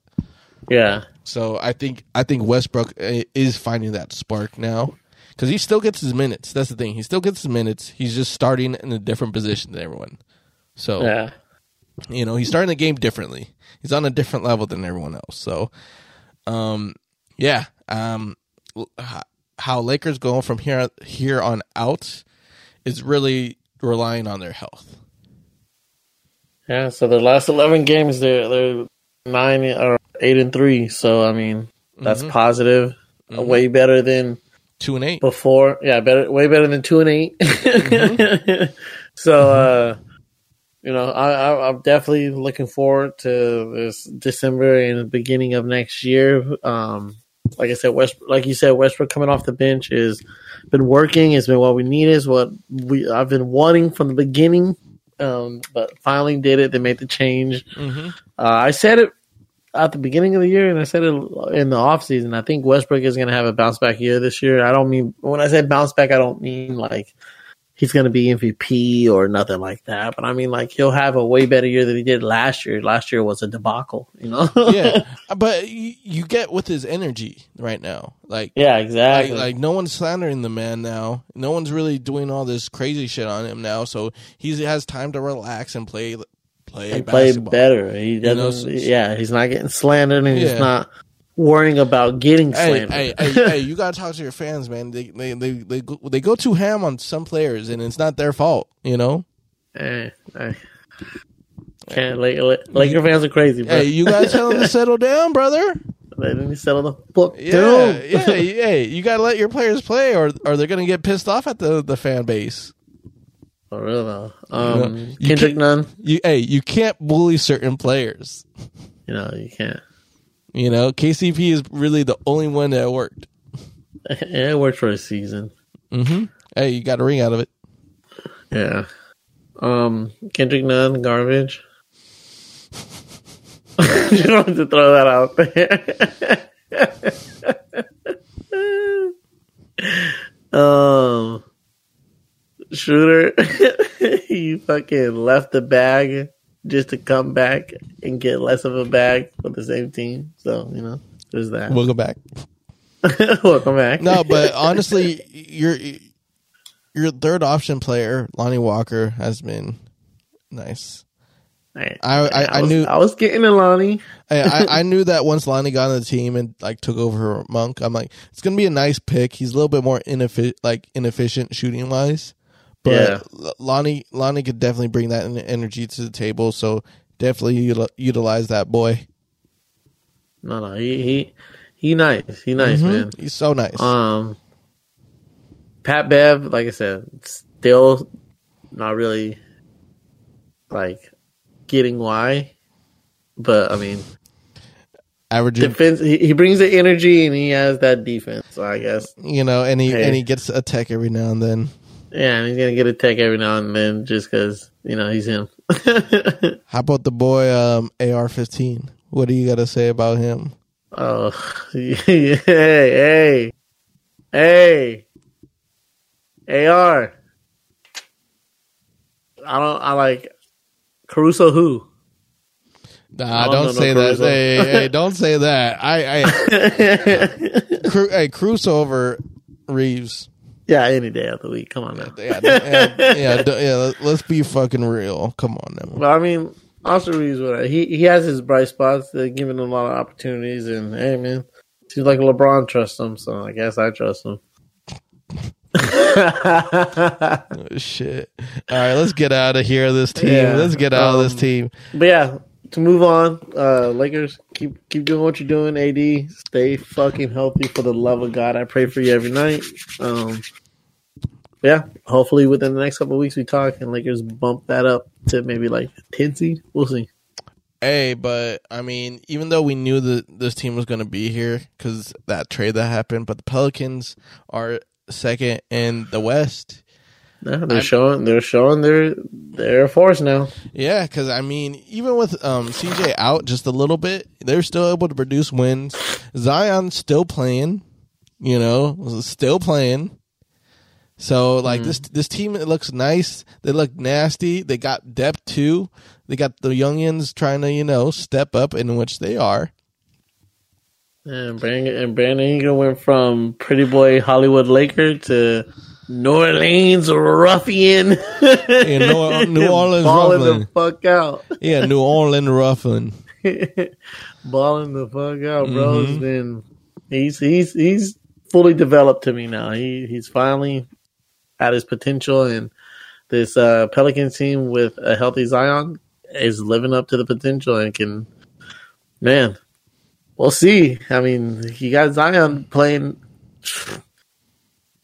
Yeah, So I think I think Westbrook uh, is finding that spark now because he still gets his minutes. That's the thing. He still gets his minutes. He's just starting in a different position than everyone. So yeah, you know he's starting the game differently. He's on a different level than everyone else. So, um, yeah, um, how Lakers go from here here on out is really relying on their health. yeah. So the last eleven games, they're they're nine or eight and three. So I mean, that's Mm-hmm. positive. Uh, Way better than Two and eight. before. Yeah, better, way better than two and 8 Mm-hmm. so, uh, you know, I, I, I'm definitely looking forward to this December and the beginning of next year. Um, like I said, West, like you said, Westbrook coming off the bench has been working. It's been what we need. Is what we I've been wanting from the beginning. Um, but finally did it. They made the change. Mm-hmm. Uh, I said it at the beginning of the year, and I said it in the offseason. I think Westbrook is going to have a bounce back year this year. I don't mean when I say bounce back, I don't mean like he's going to be MVP or nothing like that. But I mean like he'll have a way better year than he did last year. Last year was a debacle, you know. yeah, uh, but you, you get with his energy right now, like. yeah, exactly. like no one's slandering the man now. No one's really doing all this crazy shit on him now. So he has time to relax and play play and play better. He doesn't. s- yeah, he's not getting slandered, and Yeah. he's not worrying about getting Hey, hey, hey, hey! You gotta talk to your fans, man. They they they they go, they go too ham on some players, and it's not their fault. You know. Hey, hey. Can't, Laker, Laker fans are crazy, bro. Hey, you gotta tell them to settle down, brother. They didn't settle the book Yeah, down. yeah. Hey, you gotta let your players play, or or they're gonna get pissed off at the the fan base. For real though. Um, You Kendrick can't- Nunn. You hey, you can't bully certain players. You know, you can't. You know, KCP is really the only one that worked. It worked for a season. Mm-hmm. Hey, you got a ring out of it. Yeah. Um, Kendrick Nunn, garbage. you don't to throw that out there. um, Shooter, he fucking left the bag just to come back and get less of a bag for the same team. So, you know, there's that. We'll go back. Welcome back. No, but honestly, your your third option player, Lonnie Walker, has been nice. I, I I, I was, knew I was getting a Lonnie. I, I, I knew that once Lonnie got on the team and like took over Monk, I'm like, it's gonna be a nice pick. He's a little bit more inefficient, like inefficient shooting wise, but Yeah. Lonnie Lonnie could definitely bring that energy to the table. So definitely util- utilize that boy. No, no, he he he nice. He nice, Mhm. man. He's so nice. Um, Pat Bev, like I said, still not really like getting why, but I mean, Averaging, defense. He, he brings the energy and he has that defense. So I guess, you know, and he Hey. and he gets a tech every now and then. Yeah, and he's gonna get a tech every now and then just because you know he's him. How about the boy um, AR-15? What do you got to say about him? oh, hey, hey, hey, AR. I don't. I like Caruso. Who? Nah, Oh, don't no, no, say that. Caruso. Hey, hey, don't say that. I, I Cru- hey, Cruz over Reaves. Yeah, any day of the week. Come on now. Yeah, yeah, yeah, yeah. let- Let's be fucking real. Come on now. But I mean, Austin Reaves, what he he has his bright spots. They're giving him a lot of opportunities, and hey, man, seems like LeBron trusts him, so I guess I trust him. Oh, shit. All right, let's get out of here. This team. Yeah, let's get out of this um, team. But yeah, to move on, uh, Lakers keep keep doing what you're doing. AD, stay fucking healthy for the love of God. I pray for you every night. Um, yeah, hopefully within the next couple of weeks we talk and Lakers bump that up to maybe like ten seed. We'll see. Hey, but I mean, even though we knew that this team was going to be here because that trade that happened, but the Pelicans are second in the West. Yeah, they're I'm- showing they're showing their their force now. Yeah, because I mean, even with um, CJ out just a little bit, they're still able to produce wins. Zion's still playing, you know, still playing. So like this this team, it looks nice. They look nasty. They got depth too. They got the youngins trying to you know step up, in which they are. And Brandon and Brandon Ingram went from pretty boy Hollywood Laker to New Orleans ruffian. Yeah, New- New Orleans balling Ruffian. the fuck out. Yeah, New Orleans Ruffin. balling the fuck out, bro. Mhm. It's been he's he's he's fully developed to me now. He he's finally at his potential, and this uh, Pelican team with a healthy Zion is living up to the potential and can, man. We'll see. I mean, you got Zion playing f-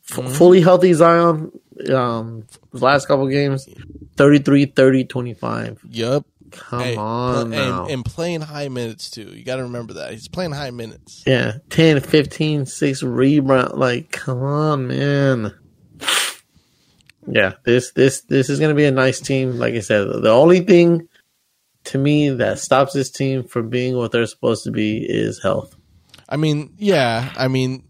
fully healthy Zion. Um, the last couple games, 33, 30, 25. Yup. Come Hey, on pl- and, and playing high minutes too. You got to remember that he's playing high minutes. Yeah, 10, 15, 6 rebound. Like, come on, man. Yeah, this this this is gonna be a nice team. Like I said, the only thing to me that stops this team from being what they're supposed to be is health. I mean, yeah. I mean,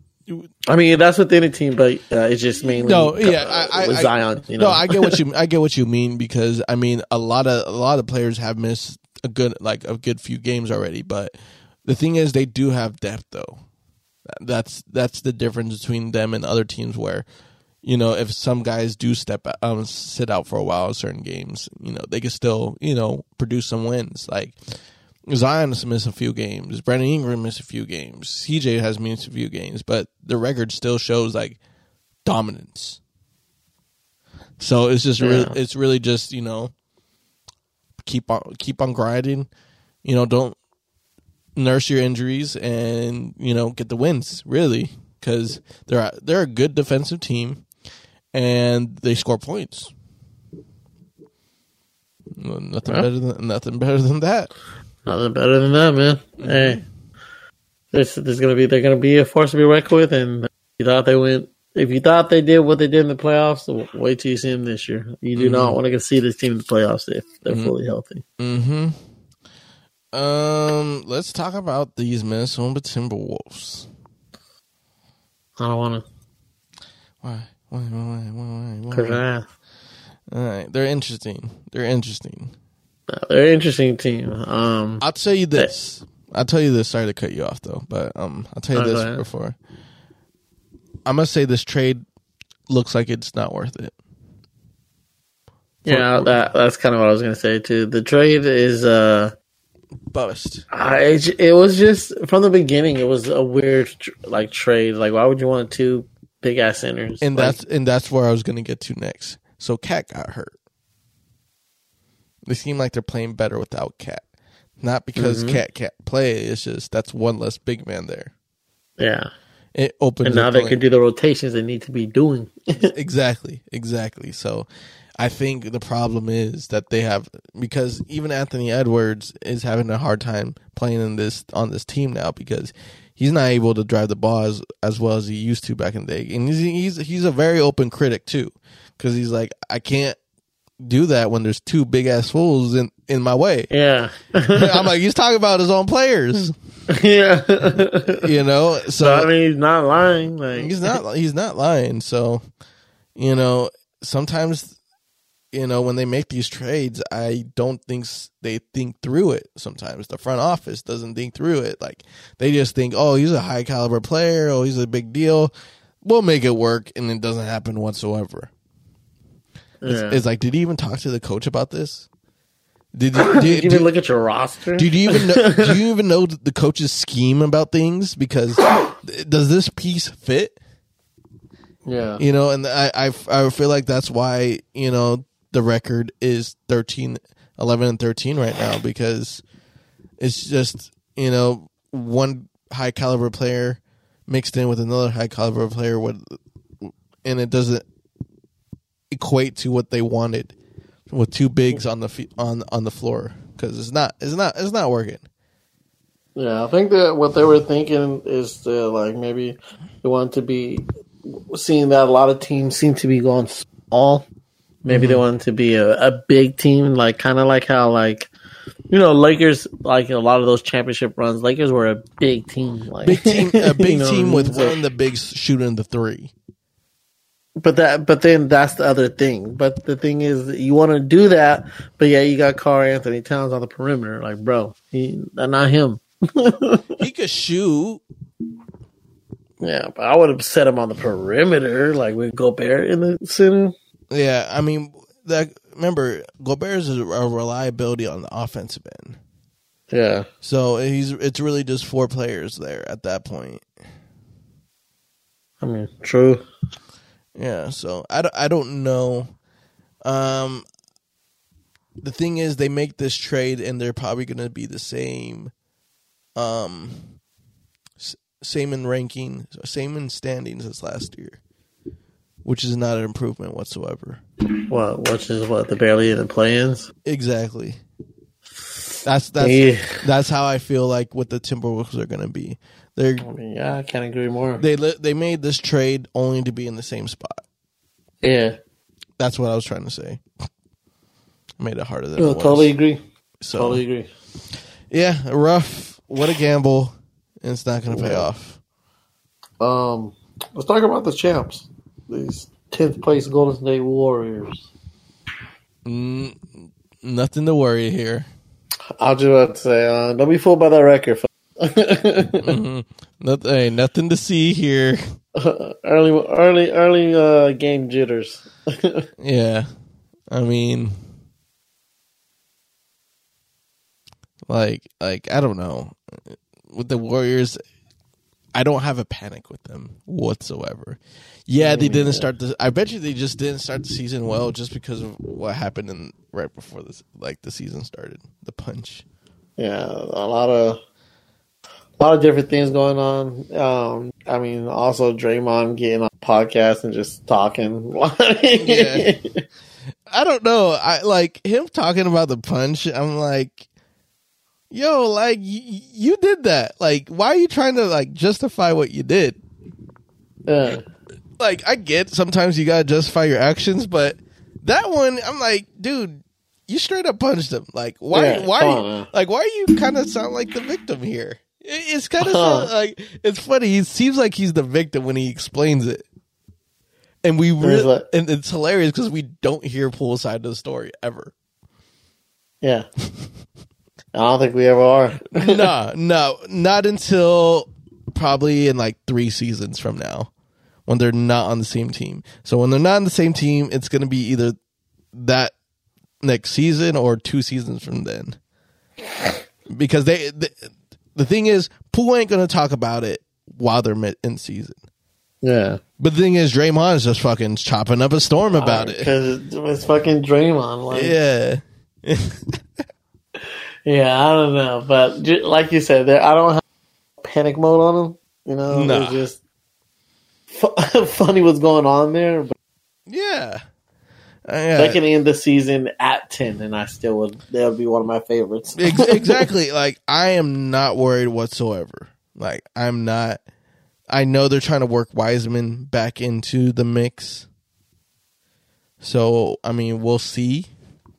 I mean, that's within a team, but uh, it's just mainly No, yeah, uh, I- I- with I- Zion. You know, no, I get what you I get what you mean because I mean a lot of a lot of players have missed a good like a good few games already, but the thing is they do have depth though. That's that's the difference between them and other teams where you know if some guys do step um sit out for a while in certain games, you know they can still you know produce some wins like. Zion has missed a few games. Brandon Ingram missed a few games. CJ has missed a few games, but the record still shows like dominance. So it's just really, it's really just you know keep on keep on grinding. You know, don't nurse your injuries and you know get the wins really because they're a- they're a good defensive team and they score points. Nothing Yeah. better than nothing better than that. nothing better than that, man. Mm-hmm. Hey, this there's gonna be they're gonna be a force to be reckoned with, and you thought they went. If you thought they did what they did in the playoffs, wait till you see them this year. You do Mm-hmm. not want to see this team in the playoffs if they're fully healthy. Mm-hmm. Um, let's talk about these Minnesota Timberwolves. I don't want to. Why? Why? Why? Why? Why? Why? uh, All right, they're interesting. They're interesting. they're an interesting team. Um, I'll tell you this. I'll tell you this. Sorry to cut you off, though, but um, I'll tell you this ahead. before. I'm gonna say this trade looks like it's not worth it. yeah, that that's kind of what I was gonna say too. The trade is uh, Bust. I, it, it was just from the beginning. It was a weird like trade. Like, why would you want two big ass centers? And Like, that's and that's where I was gonna get to next. So Cat got hurt. They seem like they're playing better without Cat. Not because Mm-hmm. Cat can't play. It's just that's one less big man there. yeah. It opens. And now they can do the rotations they need to be doing. exactly, exactly. So I think the problem is that they have because even Anthony Edwards is having a hard time playing in this on this team now because he's not able to drive the ball as, as well as he used to back in the day, and he's he's, he's a very open critic too because he's like I can't do that when there's two big ass fools in in my way. yeah. I'm like he's talking about his own players, yeah. you know. So So I mean, he's not lying. Like he's not he's not lying so you know sometimes you know, when they make these trades, I don't think they think through it. Sometimes the front office doesn't think through it. Like they just think, oh, he's a high caliber player. Oh, he's a big deal. We'll make it work, and it doesn't happen whatsoever. It's, Yeah. it's like, did he even talk to the coach about this? Did, did, Did did, you even look at your roster? do you even know, do you even know the coach's scheme about things? Because does this piece fit? yeah. You know, and I, I, I feel like that's why, you know, the record is 13, 11 and 13 right now because it's just, you know, one high caliber player mixed in with another high caliber player with, and it doesn't equate to what they wanted with two bigs on the on on the floor because it's not it's not it's not working. Yeah, I think that what they were thinking is to like maybe they want to be seeing that a lot of teams seem to be going small. Maybe they mm-hmm. want to be a, a big team, like kind of like how like you know Lakers, like a lot of those championship runs. Lakers were a big team, like Big team, a big know, team with one of the bigs shooting in the three. But that, but then that's the other thing. But the thing is, you want to do that, but yeah, you got Karl-Anthony Towns on the perimeter. Like, bro, he not him. He could shoot. Yeah, but I would have set him on the perimeter, like with Gobert in the center. Yeah, I mean, that remember Gobert is a, reliability on the offensive end, Yeah, so he's it's really just four players there at that point. I mean, true. Yeah, so I don't, I don't know. Um, the thing is, they make this trade, and they're probably going to be the same, um, s- same in ranking, same in standings as last year, which is not an improvement whatsoever. What, which is what the barely in the play-ins. Exactly. That's that's Yeah. that's how I feel like what the Timberwolves are going to be. They're I mean, yeah, I can't agree more. they li- they made this trade only to be in the same spot. Yeah, That's what I was trying to say. Made it harder than no, it totally agree. So Totally agree. yeah, rough. What a gamble, and it's not going to pay off. Um, let's talk about the champs. These tenth place Golden State Warriors. Mm, nothing to worry here. I'll just about to say, uh, don't be fooled by that record. Nothing, hey, nothing to see here. early, early, early uh, game jitters. Yeah, I mean, like, like I don't know. With the Warriors, I don't have a panic with them whatsoever. Yeah, they didn't start the. I bet you they just didn't start the season well, just because of what happened in right before this, like the season started. The punch. Yeah, a lot of a lot of different things going on. Um, I mean, also Draymond getting on podcast and just talking. Yeah. I don't know. I like him talking about the punch. I'm like, yo, like y- y- you did that. Like, why are you trying to like justify what you did? yeah. Like, I get sometimes you gotta justify your actions, but that one, I'm like, dude, you straight up punched him. Like, why? Yeah, why? on like, why are you kind of sound like the victim here? It- It's kind of Uh-huh. like it's funny. He seems like he's the victim when he explains it. And we really, like- and it's hilarious because we don't hear Poole's side of the story ever. Yeah. I don't think we ever are. no, no, not until probably in like three seasons from now when they're not on the same team. So when they're not on the same team, it's going to be either that next season or two seasons from then. Because they, the, the thing is, Poole ain't going to talk about it while they're in season. yeah. But the thing is, Draymond is just fucking chopping up a storm about it. Because it's fucking Draymond. Like, Yeah. Yeah, I don't know, but like you said, there I don't have panic mode on them. You know, Nah. just fu- funny what's going on there. But Yeah. Uh, yeah. they can end the season at ten, and I still would. That would be one of my favorites. Ex- exactly. Like I am not worried whatsoever. Like I'm not. I know they're trying to work Wiseman back into the mix. So I mean, we'll see,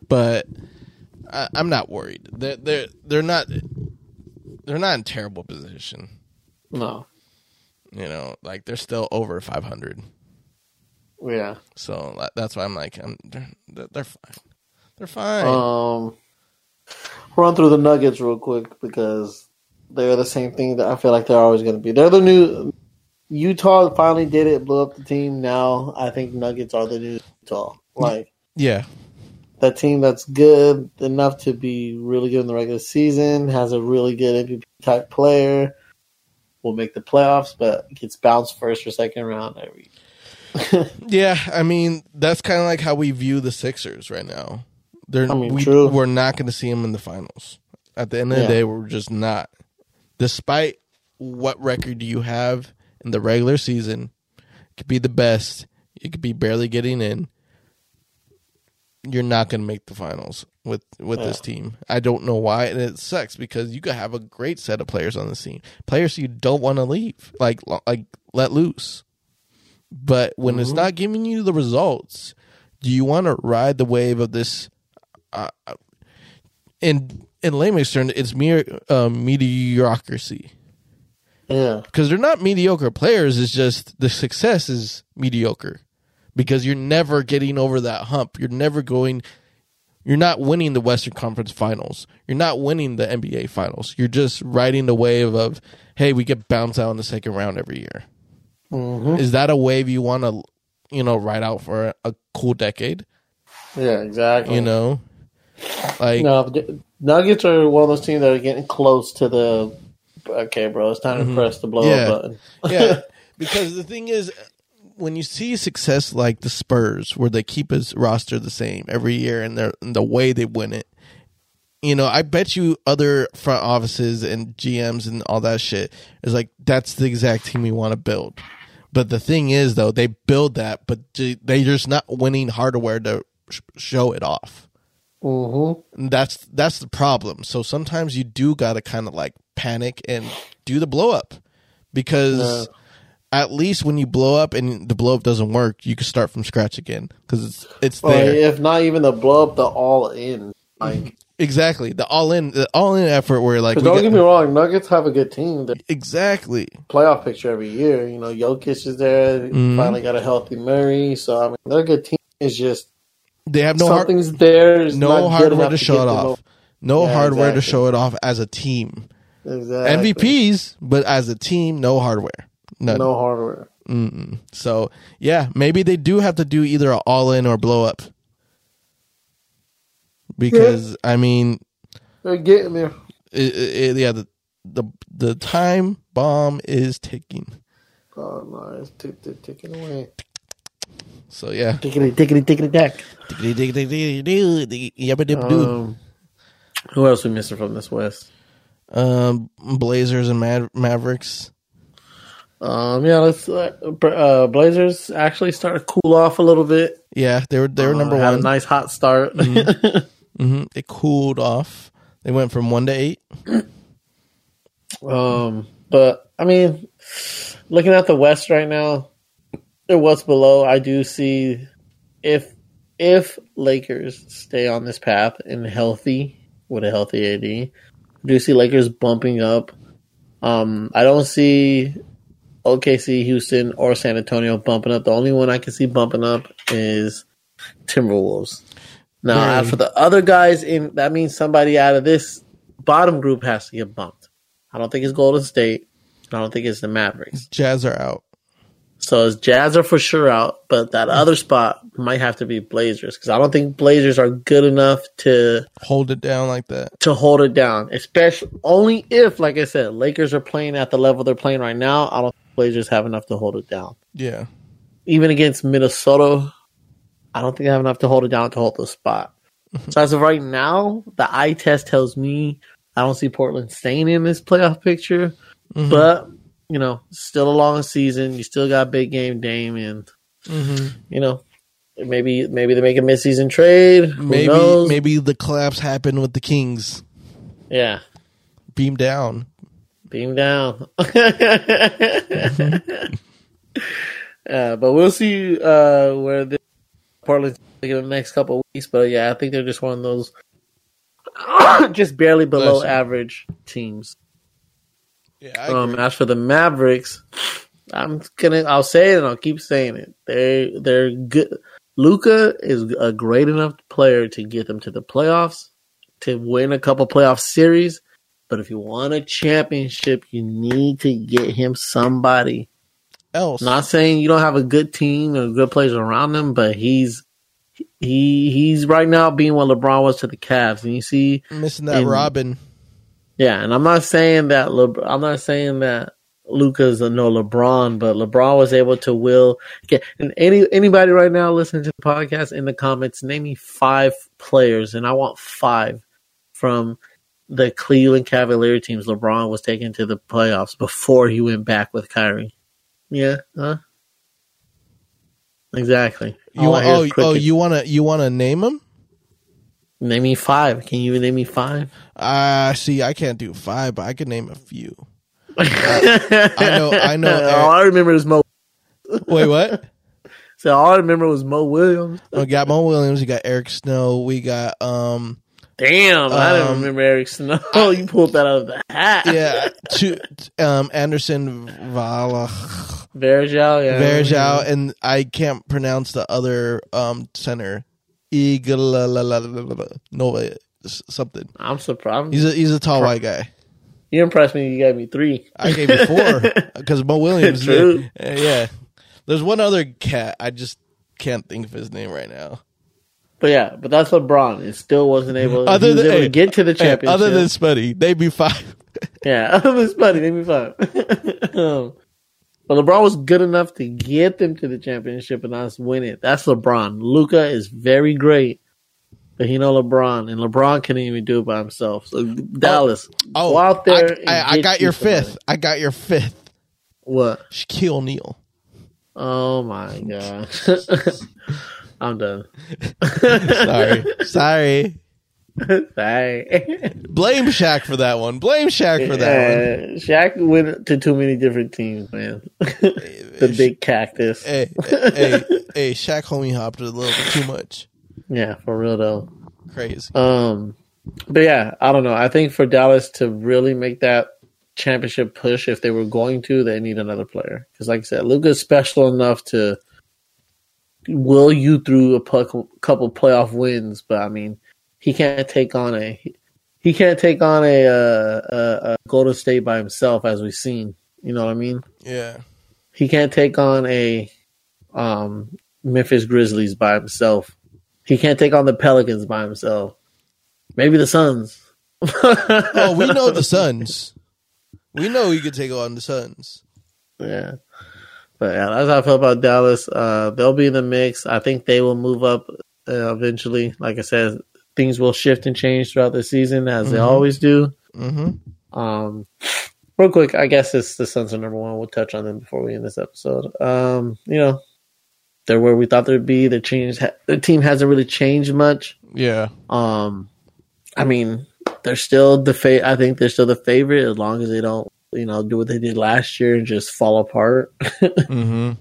but I, I'm not worried. They're they're they're not they're not in terrible position. no, You know, like they're still over 500. Yeah. So that's why I'm like, I'm, they're, they're they're fine. They're fine. Um, run through the Nuggets real quick because they're the same thing that I feel like they're always going to be. They're the new Utah. Finally did it, blew up the team. Now I think Nuggets are the new Utah. Like yeah, that team that's good enough to be really good in the regular season has a really good MVP type player. Will make the playoffs, but gets bounced first or second round every. yeah. I mean, that's kind of like how we view the Sixers right now. They're I mean, we, true. we're not going to see them in the finals. At the end of the day, we're just not. Despite what record do you have in the regular season, it could be the best. You could be barely getting in. You're not going to make the finals with with this team. I don't know why, and it sucks because you could have a great set of players on this team, players you don't want to leave, like like let loose. But when it's Mhm. not giving you the results, do you want to ride the wave of this? Uh, in in layman's terms, it's mere um, mediocrity Yeah, because they're not mediocre players. It's just the success is mediocre because you're never getting over that hump. You're never going. You're not winning the Western Conference Finals. You're not winning the NBA Finals. You're just riding the wave of, hey, we get bounced out in the second round every year. hmm Is that a wave you want to, you know, ride out for a, a cool decade? yeah, exactly. You know, like No, Nuggets are one of those teams that are getting close to the. Okay, bro, it's time to press the blow Mm-hmm. Yeah. up button. yeah, because the thing is, when you see success like the Spurs, where they keep his roster the same every year and, they're, and the way they win it, you know, I bet you other front offices and GMs and all that shit is like that's the exact team we want to build. But the thing is, though, they build that, but they're just not winning hardware to sh- show it off. hmm that's that's the problem. So sometimes you do got to kind of like panic and do the blow up because at least when you blow up and the blow up doesn't work, you can start from scratch again because it's it's Or there. if not even the blow up, the all in. Like, Exactly the all in the all in effort where like don't got- get me wrong, Nuggets have a good team. They're exactly playoff picture every year. You know, Jokic is there. Mhm. Finally got a healthy Murray. So I mean, they're a good team. It's just they have no hard, something's there. It's no hardware to show get it off. No Yeah, hardware to show it off as a team. Exactly. MVPs, but as a team, no hardware. None. No hardware. Mm-mm. So yeah, maybe they do have to do either an all in or blow up. Because I mean, They're getting there. it, it, yeah, the, the the time bomb is ticking. Oh no, it's ticking away. So, yeah. tick, tick, ticking away. So yeah, Tickety, tickety, tickety, tack. um, Um, who else we missing from this West? um, Blazers and Mad- Mavericks. Um, yeah, let's. Uh, uh, Blazers actually started to cool off a little bit. Yeah, they were they were Uh, number had one. A nice hot start. Mm-hmm. It cooled off. They went from one to eight. um, but I mean, looking at the West right now, or what's below, I do see if if Lakers stay on this path and healthy with a healthy AD, I do see Lakers bumping up. Um, I don't see OKC, Houston, or San Antonio bumping up. The only one I can see bumping up is Timberwolves. Now, for the other guys, in that means somebody out of this bottom group has to get bumped. I don't think it's Golden State. I don't think it's the Mavericks. Jazz are out. So it's Jazz are for sure out, but that mm. other spot might have to be Blazers because I don't think Blazers are good enough to Hold it down like that. to hold it down. Especially only if, like I said, Lakers are playing at the level they're playing right now. I don't Blazers have enough to hold it down. Yeah. Even against Minnesota, I don't think I have enough to hold it down to hold the spot. so as of right now, the eye test tells me I don't see Portland staying in this playoff picture. Mhm. But you know, still a long season. You still got big game Dame, and Mhm. you know, maybe maybe they make a midseason trade. Who Maybe knows? maybe the collapse happened with the Kings. yeah. Beam down. Beam down. uh, but we'll see uh, where the Portland's in the next couple of weeks. But yeah, I think they're just one of those just barely below you. average teams. Yeah, I Um, as for the Mavericks, I'm gonna. I'll say it and I'll keep saying it. They they're good. Luka is a great enough player to get them to the playoffs, to win a couple playoff series. But if you want a championship, you need to get him somebody. Else, Not saying you don't have a good team or good players around him, but he's he he's right now being what LeBron was to the Cavs, and you see missing that and- Robin. yeah, and I'm not saying that Le- I'm not saying that Luka's a no LeBron, but LeBron was able to will get and any anybody right now listening to the podcast in the comments, name me five players, and I want five from the Cleveland Cavalier teams LeBron was taken to the playoffs before he went back with Kyrie. Yeah, huh? Exactly. You want, oh oh you want to you want to name him? name me five. Can you name me five? Ah, see, I can't do five, but I can name a few. I know, I know. all I remember is Mo. Wait, what? So all I remember was Mo Williams. We got Mo Williams. We got Eric Snow. We got um Damn, I didn't Um, remember Eric Snow. Oh, you pulled that out of the hat. yeah, two, um Anderson Vala Varejão, yeah. Varejão, and I can't pronounce the other um center. No something. I'm surprised. He's a he's a tall white guy. you impressed me. You gave me three. I gave you four because Mo Williams. True. Yeah. There's one other cat. I just can't think of his name right now. But yeah, but that's LeBron. It still wasn't able. Other than- able hey, to get to the Hey, championship. other than Spuddy, they'd be five. yeah, other than Spuddy, they'd be fine. um, but LeBron was good enough to get them to the championship and us win it. That's LeBron. Luka is very great, but he know LeBron, and LeBron can't even do it by himself. So Dallas, Oh, go out there. I, I, I got your somebody. fifth. I got your fifth. What? Shaquille O'Neal. Oh my god. I'm done. Sorry, sorry. Sorry. Blame Shaq for that one. Blame Shaq for that one. Uh, Shaq went to too many different teams, man. the big cactus. Hey, hey, hey, Shaq homie hopped a little bit too much. Yeah, for real though. Crazy. Um, but yeah, I don't know. I think for Dallas to really make that championship push, if they were going to, they need another player. Because, like I said, Luka's special enough to will you through a couple playoff wins, but I mean, he can't take on a he can't take on a, uh, a, a Golden State by himself, as we've seen. You know what I mean? Yeah. He can't take on a um, Memphis Grizzlies by himself. He can't take on the Pelicans by himself. Maybe the Suns. Oh, we know the Suns. We know he could take on the Suns. Yeah. But yeah, that's how I feel about Dallas. Uh, they'll be in the mix. I think they will move up uh, eventually. Like I said, things will shift and change throughout the season as they Mhm. always do. Mm-hmm. Um, real quick, I guess it's the Suns are number one. We'll touch on them before we end this episode. Um, you know, they're where we thought they'd be. Their change, their team hasn't really changed much. Yeah. Um, I mean, they're still the fa- I think they're still the favorite as long as they don't, you know, do what they did last year and just fall apart. Mm-hmm.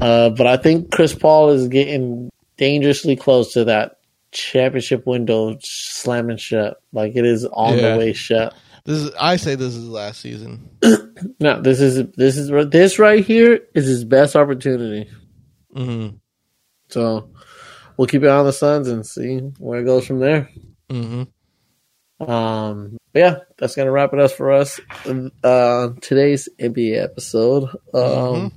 Uh, but I think Chris Paul is getting dangerously close to that championship window slamming shut. Like it is on Yeah. the way shut. This is. I say this is last season. No, this is this is this right here is his best opportunity. Mm-hmm. So we'll keep it on the Suns and see where it goes from there. Mm-hmm. Um, but yeah, that's gonna wrap it up for us. Uh, today's NBA episode. Um,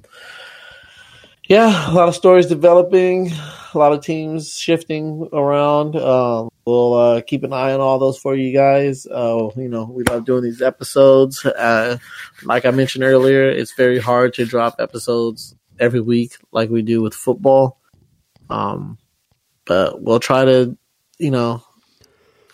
yeah, a lot of stories developing, a lot of teams shifting around. Um, we'll uh, keep an eye on all those for you guys. Uh, you know, we love doing these episodes. Uh, like I mentioned earlier, it's very hard to drop episodes every week like we do with football. Um, but we'll try to, you know,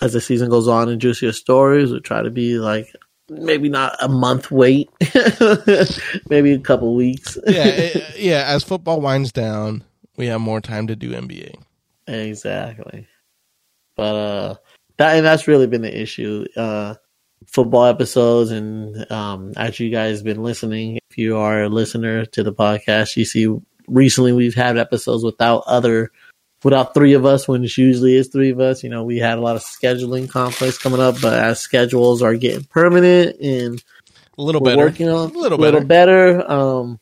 as the season goes on and juicier stories, we'll try to be like maybe not a month wait, maybe a couple weeks. Yeah. it- yeah. As football winds down, we have more time to do NBA. exactly. But uh, that and that's really been the issue. Uh, football episodes, and um, as you guys been listening, if you are a listener to the podcast, you see recently we've had episodes without other. Without three of us, when it usually is three of us, you know, we had a lot of scheduling conflicts coming up. But as schedules are getting permanent and A little better. working on A little little better. better. Um,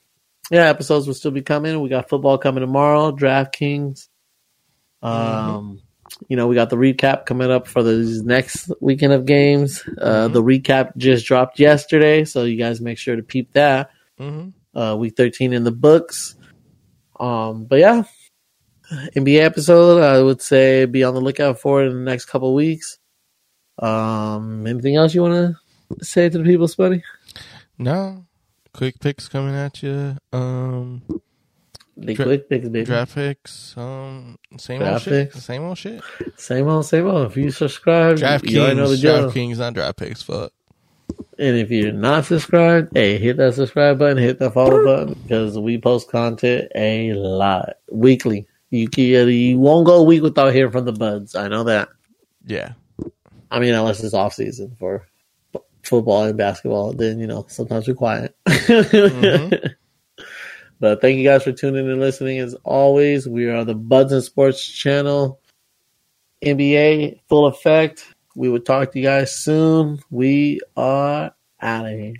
yeah, episodes will still be coming. We got football coming tomorrow. DraftKings. Um, Mm-hmm. you know, we got the recap coming up for the next weekend of games. Uh, Mhm. the recap just dropped yesterday, so you guys make sure to peep that. Mm-hmm. Uh, week thirteen in the books. Um, but yeah, NBA episode. I would say be on the lookout for it in the next couple weeks. Um, anything else you want to say to the people, Spuddy? No, quick picks coming at you. Um, The Dra- quick picks, baby. draft picks. Um, same Draft old shit. Same old shit. Same old, same old. If you subscribe, you already know the drill. DraftKings, not draft picks. Fuck. And if you're not subscribed, hey, hit that subscribe button, hit that follow button because we post content a lot weekly. You you won't go a week without hearing from the buds. I know that. Yeah. I mean, unless it's off season for football and basketball, then you know sometimes we're quiet. Mhm. but thank you guys for tuning in and listening. As always, we are the Buds and Sports channel, NBA full effect. We will talk to you guys soon. We are out of here.